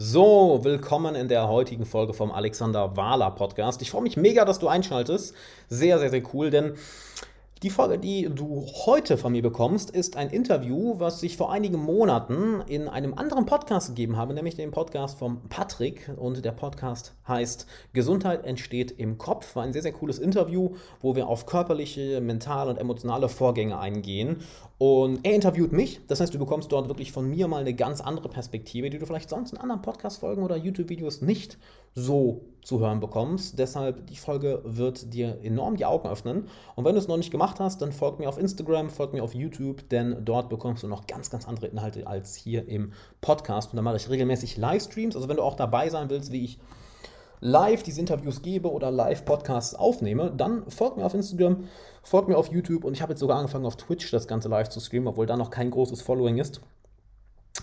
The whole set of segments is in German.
So, willkommen in der heutigen Folge vom Alexander Wahler Podcast. Ich freue mich mega, dass du einschaltest. Sehr, sehr, sehr cool, denn die Folge, die du heute von mir bekommst, ist ein Interview, was ich vor einigen Monaten in einem anderen Podcast gegeben habe, nämlich den Podcast von Patrick. Und der Podcast heißt Gesundheit entsteht im Kopf. War ein sehr, sehr cooles Interview, wo wir auf körperliche, mentale und emotionale Vorgänge eingehen. Und er interviewt mich. Das heißt, du bekommst dort wirklich von mir mal eine ganz andere Perspektive, die du vielleicht sonst in anderen Podcast-Folgen oder YouTube-Videos nicht so zu hören bekommst. Deshalb, die Folge wird dir enorm die Augen öffnen. Und wenn du es noch nicht gemacht hast, dann folg mir auf Instagram, folg mir auf YouTube, denn dort bekommst du noch ganz, ganz andere Inhalte als hier im Podcast. Und da mache ich regelmäßig Livestreams. Also wenn du auch dabei sein willst, wie ich live diese Interviews gebe oder live Podcasts aufnehme, dann folg mir auf Instagram, folg mir auf YouTube und ich habe jetzt sogar angefangen auf Twitch das Ganze live zu streamen, obwohl da noch kein großes Following ist.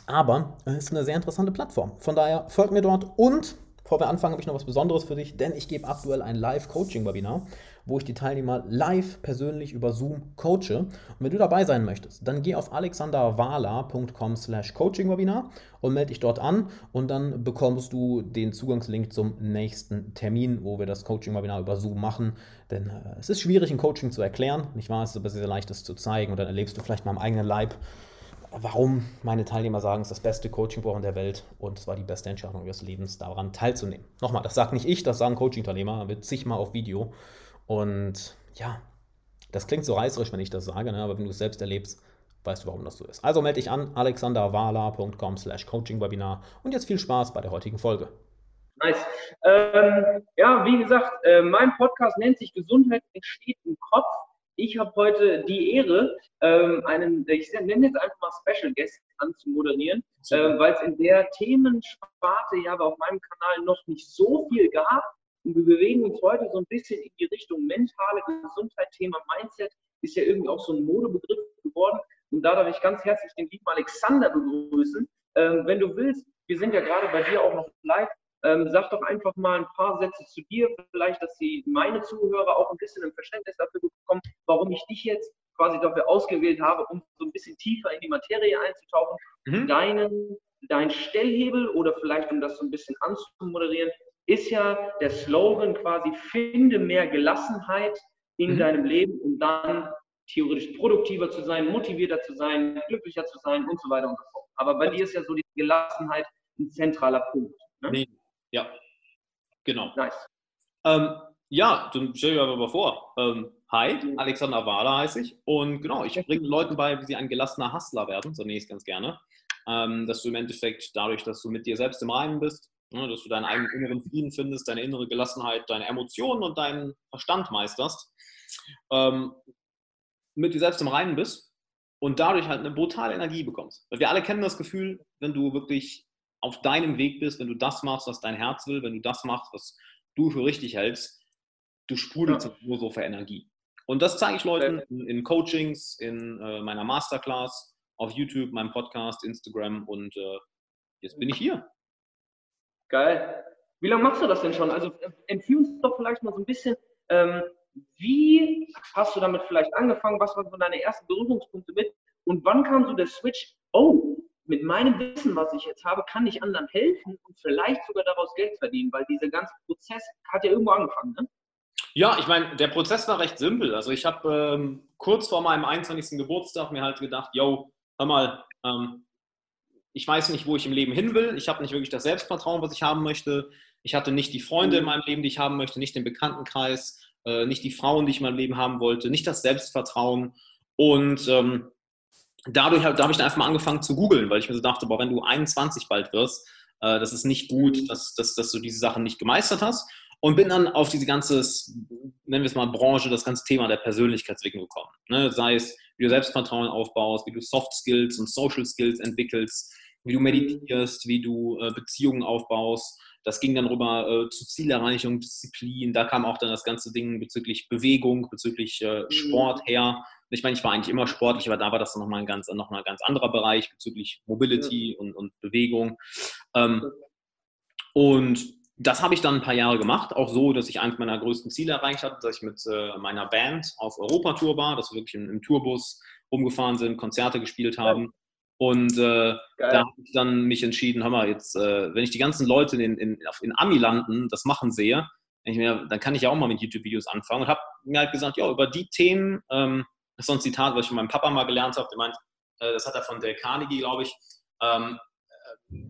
Aber es ist eine sehr interessante Plattform. Von daher folgt mir dort und Bevor wir anfangen, habe ich noch was Besonderes für dich, denn ich gebe aktuell ein Live-Coaching-Webinar, wo ich die Teilnehmer live persönlich über Zoom coache. Und wenn du dabei sein möchtest, dann geh auf alexanderwala.com slash coaching-webinar und melde dich dort an und dann bekommst du den Zugangslink zum nächsten Termin, wo wir das Coaching-Webinar über Zoom machen. Denn äh, es ist schwierig, ein Coaching zu erklären, nicht wahr? Es ist aber sehr, leicht, es zu zeigen und dann erlebst du vielleicht mal am eigenen Leib, warum meine Teilnehmer sagen, es ist das beste Coaching-Programm der Welt und es war die beste Entscheidung ihres Lebens, daran teilzunehmen. Nochmal, das sagt nicht ich, das sagen Coaching-Teilnehmer, wird zigmal auf Video. Und ja, das klingt so reißerisch, wenn ich das sage, ne? aber wenn du es selbst erlebst, weißt du, warum das so ist. Also melde dich an, alexanderwala.com slash coaching-webinar und jetzt viel Spaß bei der heutigen Folge. Nice. Ähm, ja, wie gesagt, äh, mein Podcast nennt sich Gesundheit entsteht im Kopf. Ich habe heute die Ehre, ähm, einen, ich nenne jetzt einfach mal Special Guest anzumoderieren, äh, weil es in der Themensparte ja auf meinem Kanal noch nicht so viel gab. Und wir bewegen uns heute so ein bisschen in die Richtung mentale Gesundheit, Thema Mindset ist ja irgendwie auch so ein Modebegriff geworden. Und da darf ich ganz herzlich den lieben Alexander begrüßen. Ähm, wenn du willst, wir sind ja gerade bei dir auch noch live, ähm, sag doch einfach mal ein paar Sätze zu dir, vielleicht, dass sie meine Zuhörer auch ein bisschen ein Verständnis dafür bekommen, warum ich dich jetzt quasi dafür ausgewählt habe, um so ein bisschen tiefer in die Materie einzutauchen. Mhm. Deinen, dein Stellhebel oder vielleicht, um das so ein bisschen anzumoderieren, ist ja der Slogan quasi, finde mehr Gelassenheit in mhm. deinem Leben, um dann theoretisch produktiver zu sein, motivierter zu sein, glücklicher zu sein und so weiter und so fort. Aber bei dir ist ja so die Gelassenheit ein zentraler Punkt. Ne? Nee, ja, genau. Nice. Ähm, ja, dann stell dir aber mal vor. Ähm, hi. Alexander Wahler heiße ich. Und genau, ich bringe Leuten bei, wie sie ein gelassener Hustler werden, so nenne ich es ganz gerne. Ähm, dass du im Endeffekt dadurch, dass du mit dir selbst im Reinen bist, ne, dass du deinen eigenen inneren Frieden findest, deine innere Gelassenheit, deine Emotionen und deinen Verstand meisterst, ähm, mit dir selbst im Reinen bist und dadurch halt eine brutale Energie bekommst. Weil wir alle kennen das Gefühl, wenn du wirklich auf deinem Weg bist, wenn du das machst, was dein Herz will, wenn du das machst, was du für richtig hältst, du sprudelst ja. nur so für Energie. Und das zeige ich Leuten in, in Coachings, in äh, meiner Masterclass, auf YouTube, meinem Podcast, Instagram und äh, jetzt bin ich hier. Geil. Wie lange machst du das denn schon? Also äh, empfiehl uns doch vielleicht mal so ein bisschen, ähm, wie hast du damit vielleicht angefangen? Was waren so deine ersten Berührungspunkte mit? Und wann kam so der Switch? Oh, mit meinem Wissen, was ich jetzt habe, kann ich anderen helfen und vielleicht sogar daraus Geld verdienen, weil dieser ganze Prozess hat ja irgendwo angefangen. Ne? Ja, ich meine, der Prozess war recht simpel. Also ich habe ähm, kurz vor meinem 21. Geburtstag mir halt gedacht, yo, hör mal, ähm, ich weiß nicht, wo ich im Leben hin will. Ich habe nicht wirklich das Selbstvertrauen, was ich haben möchte. Ich hatte nicht die Freunde in mhm. meinem Leben, die ich haben möchte, nicht den Bekanntenkreis, äh, nicht die Frauen, die ich in meinem Leben haben wollte, nicht das Selbstvertrauen. Und ähm, dadurch da habe ich dann einfach mal angefangen zu googeln, weil ich mir so dachte, boah, wenn du 21 bald wirst, äh, das ist nicht gut, dass, dass, dass du diese Sachen nicht gemeistert hast. Und bin dann auf diese ganze, nennen wir es mal Branche, das ganze Thema der Persönlichkeitsentwicklung gekommen. Ne? Sei es, wie du Selbstvertrauen aufbaust, wie du Soft Skills und Social Skills entwickelst, wie du meditierst, wie du äh, Beziehungen aufbaust. Das ging dann rüber äh, zu Zielerreichung, Disziplin. Da kam auch dann das ganze Ding bezüglich Bewegung, bezüglich äh, mhm. Sport her. Ich meine, ich war eigentlich immer sportlich, aber da war das nochmal ein ganz, noch mal ein ganz anderer Bereich bezüglich Mobility ja. und, und Bewegung. Ähm, und das habe ich dann ein paar Jahre gemacht, auch so, dass ich eines meiner größten Ziele erreicht hatte, dass ich mit äh, meiner Band auf Europatour war, dass wir wirklich im, im Tourbus rumgefahren sind, Konzerte gespielt haben. Und äh, da habe ich dann mich entschieden, hör mal, jetzt, äh, wenn ich die ganzen Leute in, in, in Ami-Landen das machen sehe, mir, dann kann ich ja auch mal mit YouTube-Videos anfangen und habe mir halt gesagt, ja, über die Themen, ähm, das ist so ein Zitat, was ich von meinem Papa mal gelernt habe, der meint, äh, das hat er von Dale Carnegie, glaube ich, ähm,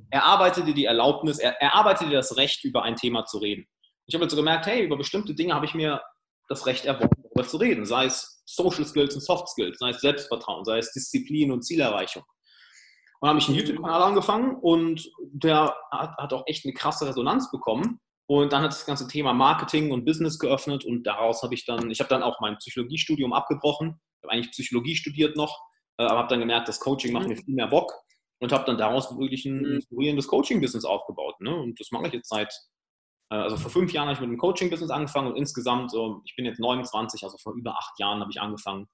erarbeite dir die Erlaubnis, er, erarbeite dir das Recht, über ein Thema zu reden. Ich habe jetzt so gemerkt, hey, über bestimmte Dinge habe ich mir das Recht erworben, darüber zu reden, sei es Social Skills und Soft Skills, sei es Selbstvertrauen, sei es Disziplin und Zielerreichung. Und habe ich einen YouTube-Kanal angefangen und der hat, hat, auch echt eine krasse Resonanz bekommen. Und dann hat das ganze Thema Marketing und Business geöffnet und daraus habe ich dann, ich habe dann auch mein Psychologiestudium abgebrochen. Ich habe eigentlich Psychologie studiert noch, äh, aber habe dann gemerkt, das Coaching macht mir viel mehr Bock und habe dann daraus wirklich ein mhm. inspirierendes Coaching-Business aufgebaut. Ne? Und das mache ich jetzt seit, äh, also vor fünf Jahren habe ich mit dem Coaching-Business angefangen und insgesamt, so, ich bin jetzt 29, also vor über acht Jahren habe ich angefangen,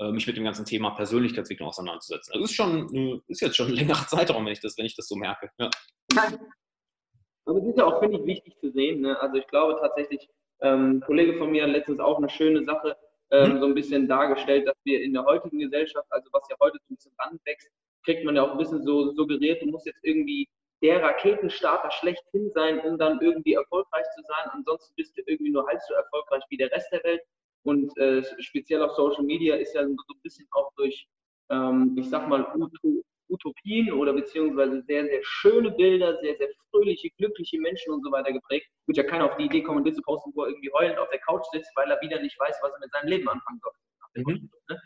äh, mich mit dem ganzen Thema Persönlichkeitsentwicklung auseinanderzusetzen. Also ist schon, ist jetzt schon ein längerer Zeitraum, wenn ich das, wenn ich das so merke. Ja. Also das ist ja auch, finde ich, wichtig zu sehen. Ne? Also ich glaube tatsächlich, ähm, ein Kollege von mir hat letztens auch eine schöne Sache ähm, mhm. so ein bisschen dargestellt, dass wir in der heutigen Gesellschaft, also was ja heute so ein bisschen ranwächst, kriegt man ja auch ein bisschen so suggeriert, du musst jetzt irgendwie der Raketenstarter schlechthin sein, um dann irgendwie erfolgreich zu sein. Ansonsten bist du irgendwie nur halb so erfolgreich wie der Rest der Welt. Und äh, speziell auf Social Media ist ja so ein bisschen auch durch, ähm, ich sag mal, Utopien oder beziehungsweise sehr, sehr schöne Bilder, sehr, sehr fröhliche, glückliche Menschen und so weiter geprägt. Wird ja keiner auf die Idee kommen, ein Bild zu posten, wo er irgendwie heulend auf der Couch sitzt, weil er wieder nicht weiß, was er mit seinem Leben anfangen soll. Mhm. Ne?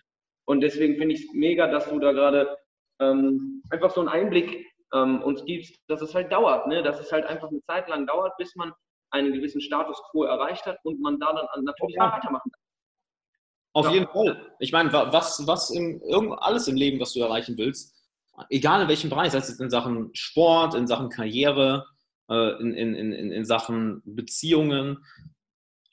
Und deswegen finde ich es mega, dass du da gerade ähm, einfach so einen Einblick ähm, uns gibst, dass es halt dauert, ne? dass es halt einfach eine Zeit lang dauert, bis man einen gewissen Status quo erreicht hat und man da dann natürlich ja. weitermachen kann. Auf ja. jeden Fall. Ich meine, was, was im, alles im Leben, was du erreichen willst, egal in welchem Bereich, sei es in Sachen Sport, in Sachen Karriere, äh, in, in, in, in Sachen Beziehungen,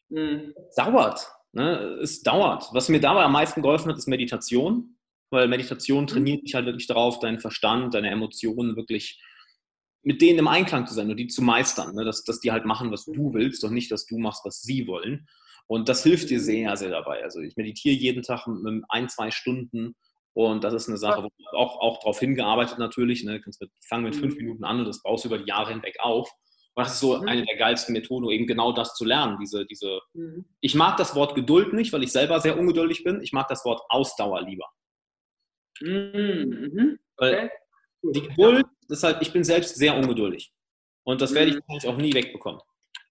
mhm. dauert. Ne? Es dauert. Was mir dabei am meisten geholfen hat, ist Meditation, weil Meditation mhm. trainiert dich halt wirklich darauf, deinen Verstand, deine Emotionen wirklich mit denen im Einklang zu sein und die zu meistern, ne? dass, dass die halt machen, was du willst und nicht, dass du machst, was sie wollen. Und das hilft dir sehr, sehr dabei. Also ich meditiere jeden Tag mit ein, zwei Stunden und das ist eine Sache, wo auch, auch darauf hingearbeitet natürlich. Ne? Kannst mit, fangen mit fünf mhm. Minuten an und das baust du über die Jahre hinweg auf. Und das ist so mhm. eine der geilsten Methoden, eben genau das zu lernen. Diese, diese, mhm. Ich mag das Wort Geduld nicht, weil ich selber sehr ungeduldig bin. Ich mag das Wort Ausdauer lieber. Mhm. Weil die Geduld halt, ich bin selbst sehr ungeduldig. Und das werde ich auch nie wegbekommen.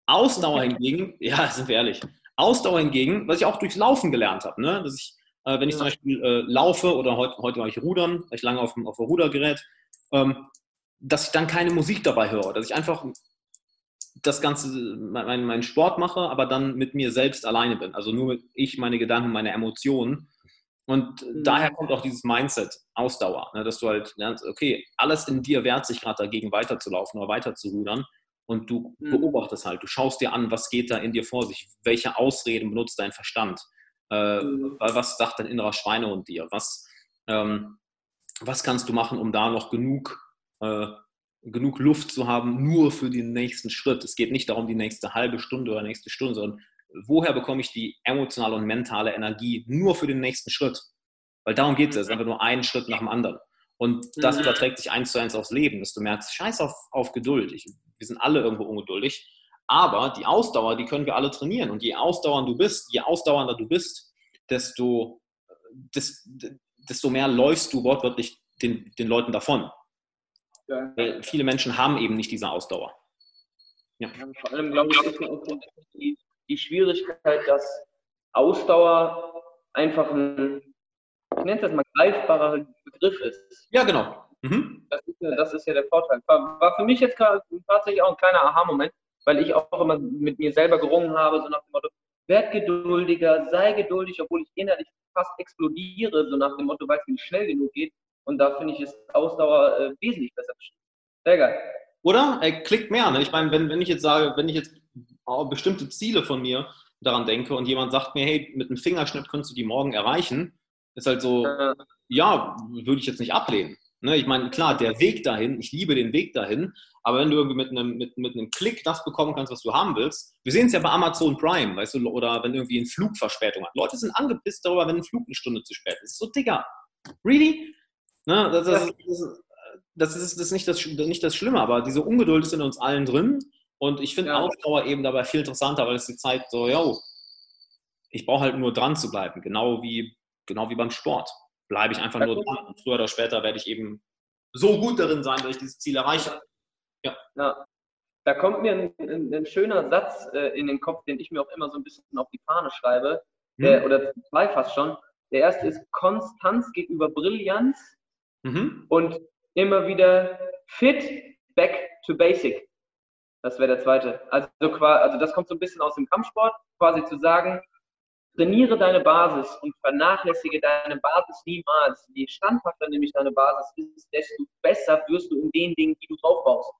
Ausdauer hingegen, ja, sind wir ehrlich, Ausdauer hingegen, was ich auch durchs Laufen gelernt habe, ne? dass ich äh, wenn ich zum Beispiel äh, laufe oder heute, heute war ich rudern, war ich lange auf dem, auf dem Rudergerät, ähm, dass ich dann keine Musik dabei höre, dass ich einfach das Ganze, meinen mein Sport mache, aber dann mit mir selbst alleine bin. Also nur ich, meine Gedanken, meine Emotionen. Und mhm. daher kommt auch dieses Mindset, Ausdauer, ne, dass du halt lernst, okay, alles in dir wehrt sich gerade dagegen weiterzulaufen oder weiterzurudern. Und du mhm. beobachtest halt, du schaust dir an, was geht da in dir vor sich, welche Ausreden benutzt dein Verstand. Äh, mhm. Was sagt dein innerer Schweinehund dir? Was, ähm, was kannst du machen, um da noch genug, äh, genug Luft zu haben, nur für den nächsten Schritt? Es geht nicht darum, die nächste halbe Stunde oder nächste Stunde, sondern woher bekomme ich die emotionale und mentale Energie nur für den nächsten Schritt? Weil darum geht es, es ist einfach nur ein Schritt nach dem anderen. Und das mhm. überträgt sich eins zu eins aufs Leben, dass du merkst, scheiß auf, auf Geduld. Ich, wir sind alle irgendwo ungeduldig. Aber die Ausdauer, die können wir alle trainieren. Und je ausdauernder du bist, je ausdauernder du bist, desto, desto mehr läufst du wortwörtlich den, den Leuten davon. Ja. Weil viele Menschen haben eben nicht diese Ausdauer. Ja. Vor allem, glaube ich, ist die, die Schwierigkeit, dass Ausdauer einfach ein, ich nenne das mal, greifbarer Begriff ist. Ja, genau. Mhm. Das, ist ja, das, ist ja, der Vorteil. War, war für mich jetzt tatsächlich auch ein kleiner Aha-Moment, weil ich auch immer mit mir selber gerungen habe, so nach dem Motto, werd geduldiger, sei geduldig, obwohl ich innerlich fast explodiere, so nach dem Motto, weil es nicht schnell genug geht. Und da finde ich es Ausdauer äh, wesentlich besser. Sehr geil. Oder? Er klickt mehr. Ne? Ich meine, wenn, wenn ich jetzt sage, wenn ich jetzt bestimmte Ziele von mir daran denke und jemand sagt mir, hey, mit einem Fingerschnitt könntest du die morgen erreichen, ist halt so, äh. ja, würde ich jetzt nicht ablehnen. Ne? Ich meine, klar, der Weg dahin, ich liebe den Weg dahin, aber wenn du irgendwie mit einem, mit, mit einem Klick das bekommen kannst, was du haben willst, wir sehen es ja bei Amazon Prime, weißt du, oder wenn irgendwie ein Flug Verspätung hat. Leute sind angepisst darüber, wenn ein Flug eine Stunde zu spät ist. So, Digga, really? Ne? Das, das, das, das, ist, das ist nicht das, nicht das Schlimme, aber diese Ungeduld ist in uns allen drin. Und ich finde ja. Ausdauer eben dabei viel interessanter, weil es die Zeit so, yo, ich brauche halt nur dran zu bleiben, genau wie, genau wie beim Sport. Bleibe ich einfach nur dran und früher oder später werde ich eben so gut darin sein, dass ich dieses Ziel erreiche. Ja. ja. Da kommt mir ein, ein, ein schöner Satz äh, in den Kopf, den ich mir auch immer so ein bisschen auf die Fahne schreibe, hm. der, oder zwei fast schon. Der erste ist Konstanz gegenüber Brillanz mhm. und immer wieder fit back to basic. Das wäre der zweite. Also, also das kommt so ein bisschen aus dem Kampfsport, quasi zu sagen, trainiere deine Basis und vernachlässige deine Basis niemals. Je standhafter nämlich deine Basis ist, desto besser wirst du in den Dingen, die du drauf baust.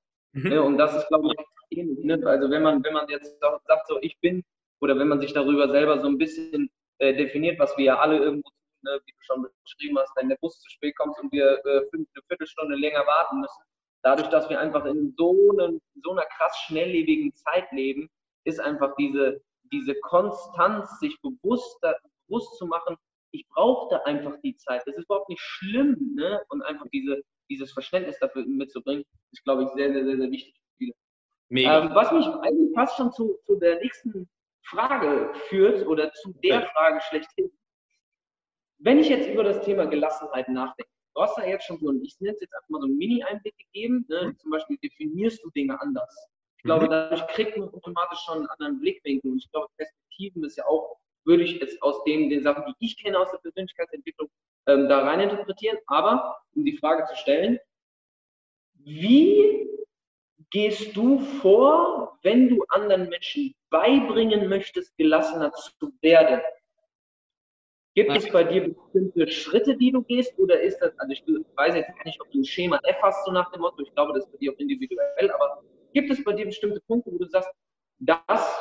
Mhm. Ja, und das ist, glaube ich, ähnlich. Ne? Also wenn man, wenn man jetzt sagt, so ich bin, oder wenn man sich darüber selber so ein bisschen äh, definiert, was wir ja alle irgendwo tun, ne? wie du schon beschrieben hast, wenn der Bus zu spät kommt und wir äh, fünf, eine Viertelstunde länger warten müssen, dadurch, dass wir einfach in so, einem, so einer krass schnelllebigen Zeit leben, ist einfach diese, diese Konstanz, sich bewusst, bewusst zu machen, ich brauchte einfach die Zeit. Das ist überhaupt nicht schlimm, ne? Und einfach diese, dieses Verständnis dafür mitzubringen, ist, glaube ich, sehr, sehr, sehr, sehr wichtig für viele. Ähm, was mich eigentlich fast schon zu, zu der nächsten Frage führt oder zu der Frage schlechthin. Wenn ich jetzt über das Thema Gelassenheit nachdenke, du hast da jetzt schon so, ich nenne es jetzt einfach mal so einen Mini-Einblick gegeben, ne? Mhm. zum Beispiel definierst du Dinge anders. Ich glaube, mhm. dadurch kriegt man automatisch schon einen anderen Blickwinkel. Und ich glaube, Perspektiven ist ja auch, würde ich jetzt aus den, den Sachen, die ich kenne aus der Persönlichkeitsentwicklung, ähm, da rein interpretieren. Aber um die Frage zu stellen, wie gehst du vor, wenn du anderen Menschen beibringen möchtest, gelassener zu werden? Gibt es bei dir bestimmte Schritte, die du gehst, oder ist das, also ich weiß jetzt nicht, ob du ein Schema F hast, so nach dem Motto, ich glaube, das ist bei dir auch individuell, aber Gibt es bei dir bestimmte Punkte, wo du sagst, das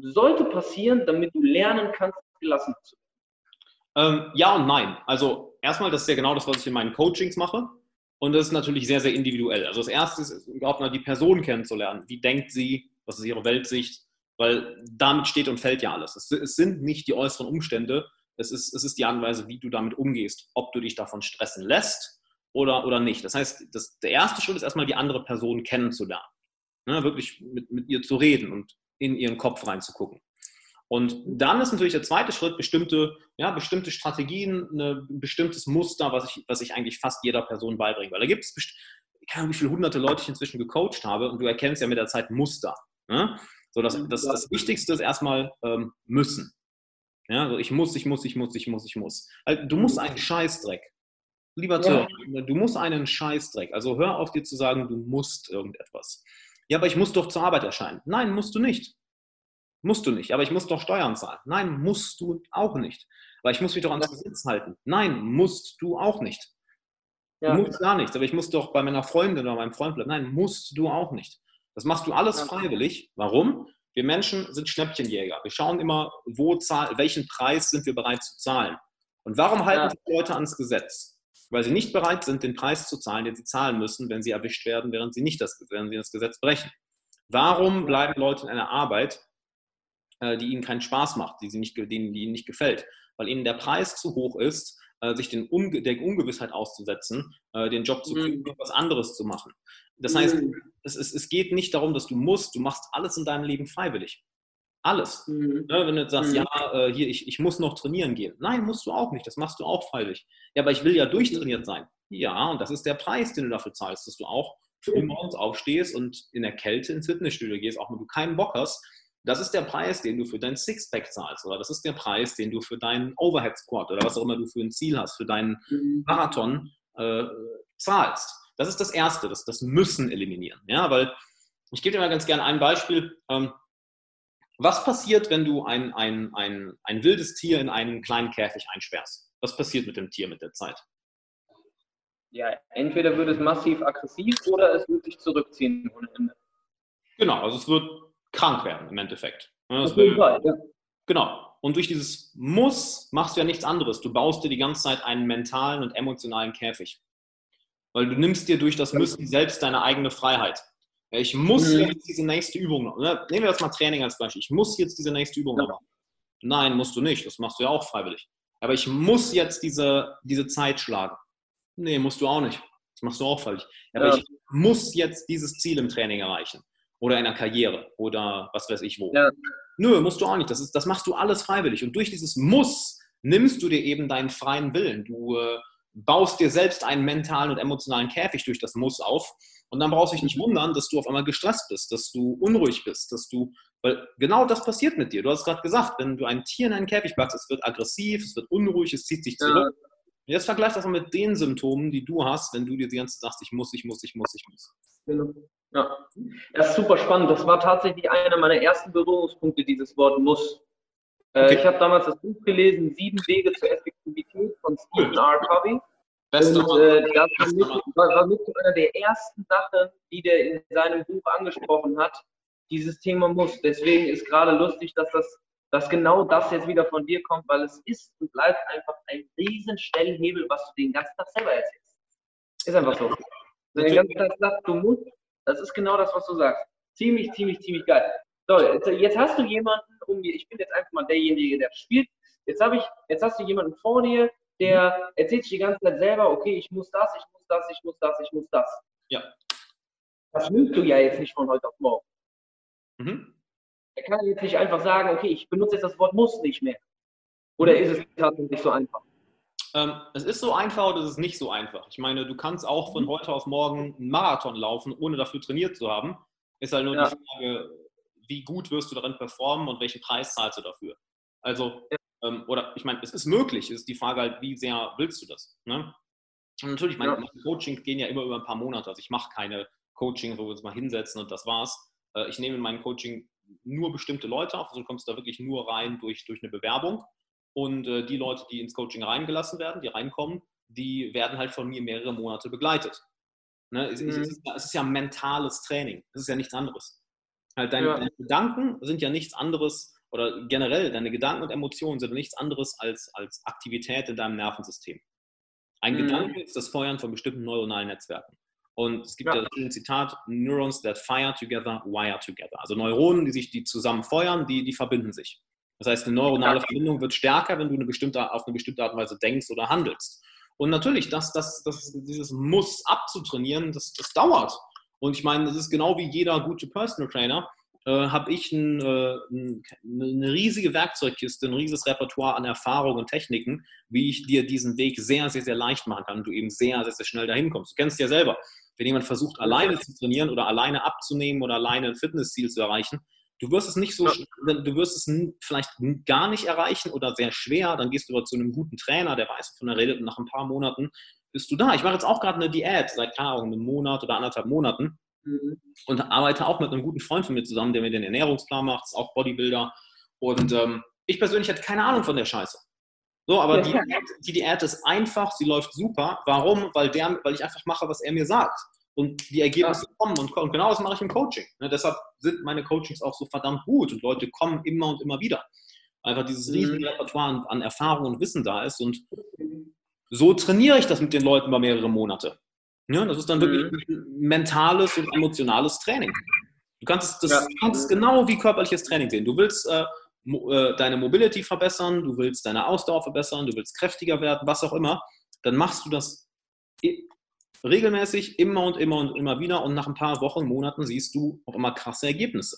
sollte passieren, damit du lernen kannst, gelassen zu werden? Ähm, ja und nein. Also erstmal, das ist ja genau das, was ich in meinen Coachings mache. Und das ist natürlich sehr, sehr individuell. Also das Erste ist überhaupt mal die Person kennenzulernen. Wie denkt sie? Was ist ihre Weltsicht? Weil damit steht und fällt ja alles. Es, es sind nicht die äußeren Umstände, es ist, es ist die Art und Weise, wie du damit umgehst. Ob du dich davon stressen lässt oder, oder nicht. Das heißt, das, der erste Schritt ist erstmal die andere Person kennenzulernen ne, wirklich mit, mit ihr zu reden und in ihren Kopf reinzugucken. Und dann ist natürlich der zweite Schritt, bestimmte, ja, bestimmte Strategien, ein bestimmtes Muster, was ich, was ich eigentlich fast jeder Person beibringe. Weil da gibt es, keine Ahnung, wie viele hunderte Leute ich inzwischen gecoacht habe und du erkennst ja mit der Zeit Muster. Ne? So, das, das, das Wichtigste ist erstmal ähm, müssen. Ja, also ich muss, ich muss, ich muss, ich muss, ich muss. Also, du musst einen Scheißdreck. Lieber ja. du musst einen Scheißdreck. Also hör auf dir zu sagen, du musst irgendetwas. Ja, aber ich muss doch zur Arbeit erscheinen. Nein, musst du nicht. Musst du nicht. Aber ich muss doch Steuern zahlen. Nein, musst du auch nicht. Aber ich muss mich doch ans Gesetz halten. Nein, musst du auch nicht. Ja. Du musst gar nichts. Aber ich muss doch bei meiner Freundin oder meinem Freund bleiben. Nein, musst du auch nicht. Das machst du alles freiwillig. Warum? Wir Menschen sind Schnäppchenjäger. Wir schauen immer, wo zahl, welchen Preis sind wir bereit zu zahlen. Und warum halten ja. sich Leute ans Gesetz? Weil sie nicht bereit sind, den Preis zu zahlen, den sie zahlen müssen, wenn sie erwischt werden, während sie nicht das, während sie das Gesetz brechen. Warum bleiben Leute in einer Arbeit, äh, die ihnen keinen Spaß macht, die, sie nicht, die ihnen nicht gefällt? Weil ihnen der Preis zu hoch ist, äh, sich den Unge der Ungewissheit auszusetzen, äh, den Job zu kriegen, mhm. etwas anderes zu machen. Das heißt, mhm. es, es, es geht nicht darum, dass du musst, du machst alles in deinem Leben freiwillig. Alles. Mhm. Ne, wenn du jetzt sagst, mhm. ja, äh, hier, ich, ich muss noch trainieren gehen. Nein, musst du auch nicht. Das machst du auch freiwillig. Ja, aber ich will ja durchtrainiert sein. Ja, und das ist der Preis, den du dafür zahlst, dass du auch früh morgens aufstehst und in der Kälte ins Fitnessstudio gehst, auch wenn du keinen Bock hast. Das ist der Preis, den du für dein Sixpack zahlst. Oder das ist der Preis, den du für deinen Overhead Squat oder was auch immer du für ein Ziel hast, für deinen mhm. Marathon äh, zahlst. Das ist das Erste, das, das Müssen eliminieren. Ja, weil ich gebe dir mal ganz gerne ein Beispiel. Ähm, was passiert, wenn du ein, ein, ein, ein wildes Tier in einen kleinen Käfig einsperrst? Was passiert mit dem Tier mit der Zeit? Ja, entweder wird es massiv aggressiv oder es wird sich zurückziehen ohne Ende. Genau, also es wird krank werden im Endeffekt. Auf jeden Fall, ja. Genau. Und durch dieses Muss machst du ja nichts anderes. Du baust dir die ganze Zeit einen mentalen und emotionalen Käfig. Weil du nimmst dir durch das Müssen selbst deine eigene Freiheit. Ich muss mhm. jetzt diese nächste Übung noch. Ne? Nehmen wir jetzt mal Training als Beispiel. Ich muss jetzt diese nächste Übung ja. machen. Nein, musst du nicht. Das machst du ja auch freiwillig. Aber ich muss jetzt diese, diese Zeit schlagen. Nee, musst du auch nicht. Das machst du auch falsch. Aber ja. ich muss jetzt dieses Ziel im Training erreichen. Oder in der Karriere. Oder was weiß ich wo. Ja. Nö, musst du auch nicht. Das, ist, das machst du alles freiwillig. Und durch dieses Muss nimmst du dir eben deinen freien Willen. Du äh, baust dir selbst einen mentalen und emotionalen Käfig durch das Muss auf. Und dann brauchst du dich nicht wundern, dass du auf einmal gestresst bist, dass du unruhig bist, dass du, weil genau das passiert mit dir. Du hast gerade gesagt, wenn du ein Tier in einen Käfig packst, es wird aggressiv, es wird unruhig, es zieht sich zurück. Ja. Jetzt vergleich das mal mit den Symptomen, die du hast, wenn du dir die ganze Zeit sagst, ich muss, ich muss, ich muss, ich muss. Genau. Ja, das ist super spannend. Das war tatsächlich einer meiner ersten Berührungspunkte, dieses Wort muss. Äh, okay. Ich habe damals das Buch gelesen, Sieben Wege zur Effektivität von Stephen R. Covey. Beste und äh, das war mit, einer der ersten Sachen, die der in seinem Buch angesprochen hat, dieses Thema muss. Deswegen ist gerade lustig, dass das dass genau das jetzt wieder von dir kommt, weil es ist und bleibt einfach ein riesen Stellhebel, was du den ganzen Tag selber erzählst. Ist einfach so. Wenn du den ganzen Tag sagst, du musst, das ist genau das, was du sagst. Ziemlich, ziemlich, ziemlich geil. So, jetzt hast du jemanden um dir, ich bin jetzt einfach mal derjenige, der spielt. Jetzt habe ich, jetzt hast du jemanden vor dir, der erzählt sich die ganze Zeit selber, okay, ich muss das, ich muss das, ich muss das, ich muss das. Ja. Das nimmst du ja jetzt nicht von heute auf morgen. Mhm. Er kann jetzt nicht einfach sagen, okay, ich benutze jetzt das Wort muss nicht mehr. Oder ist es tatsächlich so einfach? Ähm, es ist so einfach oder es ist nicht so einfach. Ich meine, du kannst auch von mhm. heute auf morgen einen Marathon laufen, ohne dafür trainiert zu haben. Ist halt nur ja. die Frage, wie gut wirst du darin performen und welchen Preis zahlst du dafür? Also, ja. Ähm, oder ich meine, es ist möglich, es ist die Frage halt, wie sehr willst du das? Ne? Und natürlich, meine, ja. meine Coachings gehen ja immer über ein paar Monate. Also ich mache keine Coaching, wo wir uns mal hinsetzen und das war's. Äh, ich nehme in meinem Coaching nur bestimmte Leute auf, also du kommst da wirklich nur rein durch, durch eine Bewerbung. Und äh, die Leute, die ins Coaching reingelassen werden, die reinkommen, die werden halt von mir mehrere Monate begleitet. Ne? Es, mhm. es, ist, es, ist, ja mentales Training, es ist ja nichts anderes. Halt deine, ja. deine, Gedanken sind ja nichts anderes, oder generell deine Gedanken und Emotionen sind nichts anderes als, als Aktivität in deinem Nervensystem. Ein mhm. Gedanke ist das Feuern von bestimmten neuronalen Netzwerken. Und es gibt ja, ja das schöne Zitat, Neurons that fire together, wire together. Also Neuronen, die sich die zusammen feuern, die, die verbinden sich. Das heißt, eine neuronale Verbindung wird stärker, wenn du eine bestimmte, auf eine bestimmte Art und Weise denkst oder handelst. Und natürlich, das, das, das, dieses Muss abzutrainieren, das, das dauert. Und ich meine, das ist genau wie jeder gute Personal Trainer, äh, habe ich ein, äh, ein, eine riesige Werkzeugkiste, ein riesiges Repertoire an Erfahrungen und Techniken, wie ich dir diesen Weg sehr, sehr, sehr leicht machen kann und du eben sehr, sehr, sehr schnell dahin kommst. Du kennst ja selber. Wenn jemand versucht, alleine zu trainieren oder alleine abzunehmen oder alleine ein Fitnessziel zu erreichen, du wirst es nicht so, du wirst es vielleicht gar nicht erreichen oder sehr schwer, dann gehst du aber zu einem guten Trainer, der weiß, wovon er redet und nach ein paar Monaten bist du da. Ich mache jetzt auch gerade eine Diät seit, keine Ahnung, einem Monat oder anderthalb Monaten mhm. und arbeite auch mit einem guten Freund von mir zusammen, der mir den Ernährungsplan macht, ist auch Bodybuilder und ähm, ich persönlich hatte keine Ahnung von der Scheiße. So, aber die, die Diät ist einfach, sie läuft super. Warum? Weil, der, weil ich einfach mache, was er mir sagt. Und die Ergebnisse ja. kommen und kommen. Genau das mache ich im Coaching. Ne, deshalb sind meine Coachings auch so verdammt gut und Leute kommen immer und immer wieder. Einfach dieses mhm. riesige Repertoire an Erfahrung und Wissen da ist. Und so trainiere ich das mit den Leuten über mehrere Monate. Ja, das ist dann wirklich mhm. mentales und emotionales Training. Du kannst es, das, ja. kannst es genau wie körperliches Training sehen. Du willst äh, äh, deine Mobility verbessern, du willst deine Ausdauer verbessern, du willst kräftiger werden, was auch immer, dann machst du das regelmäßig immer und immer und immer wieder und nach ein paar Wochen, Monaten siehst du auch immer krasse Ergebnisse.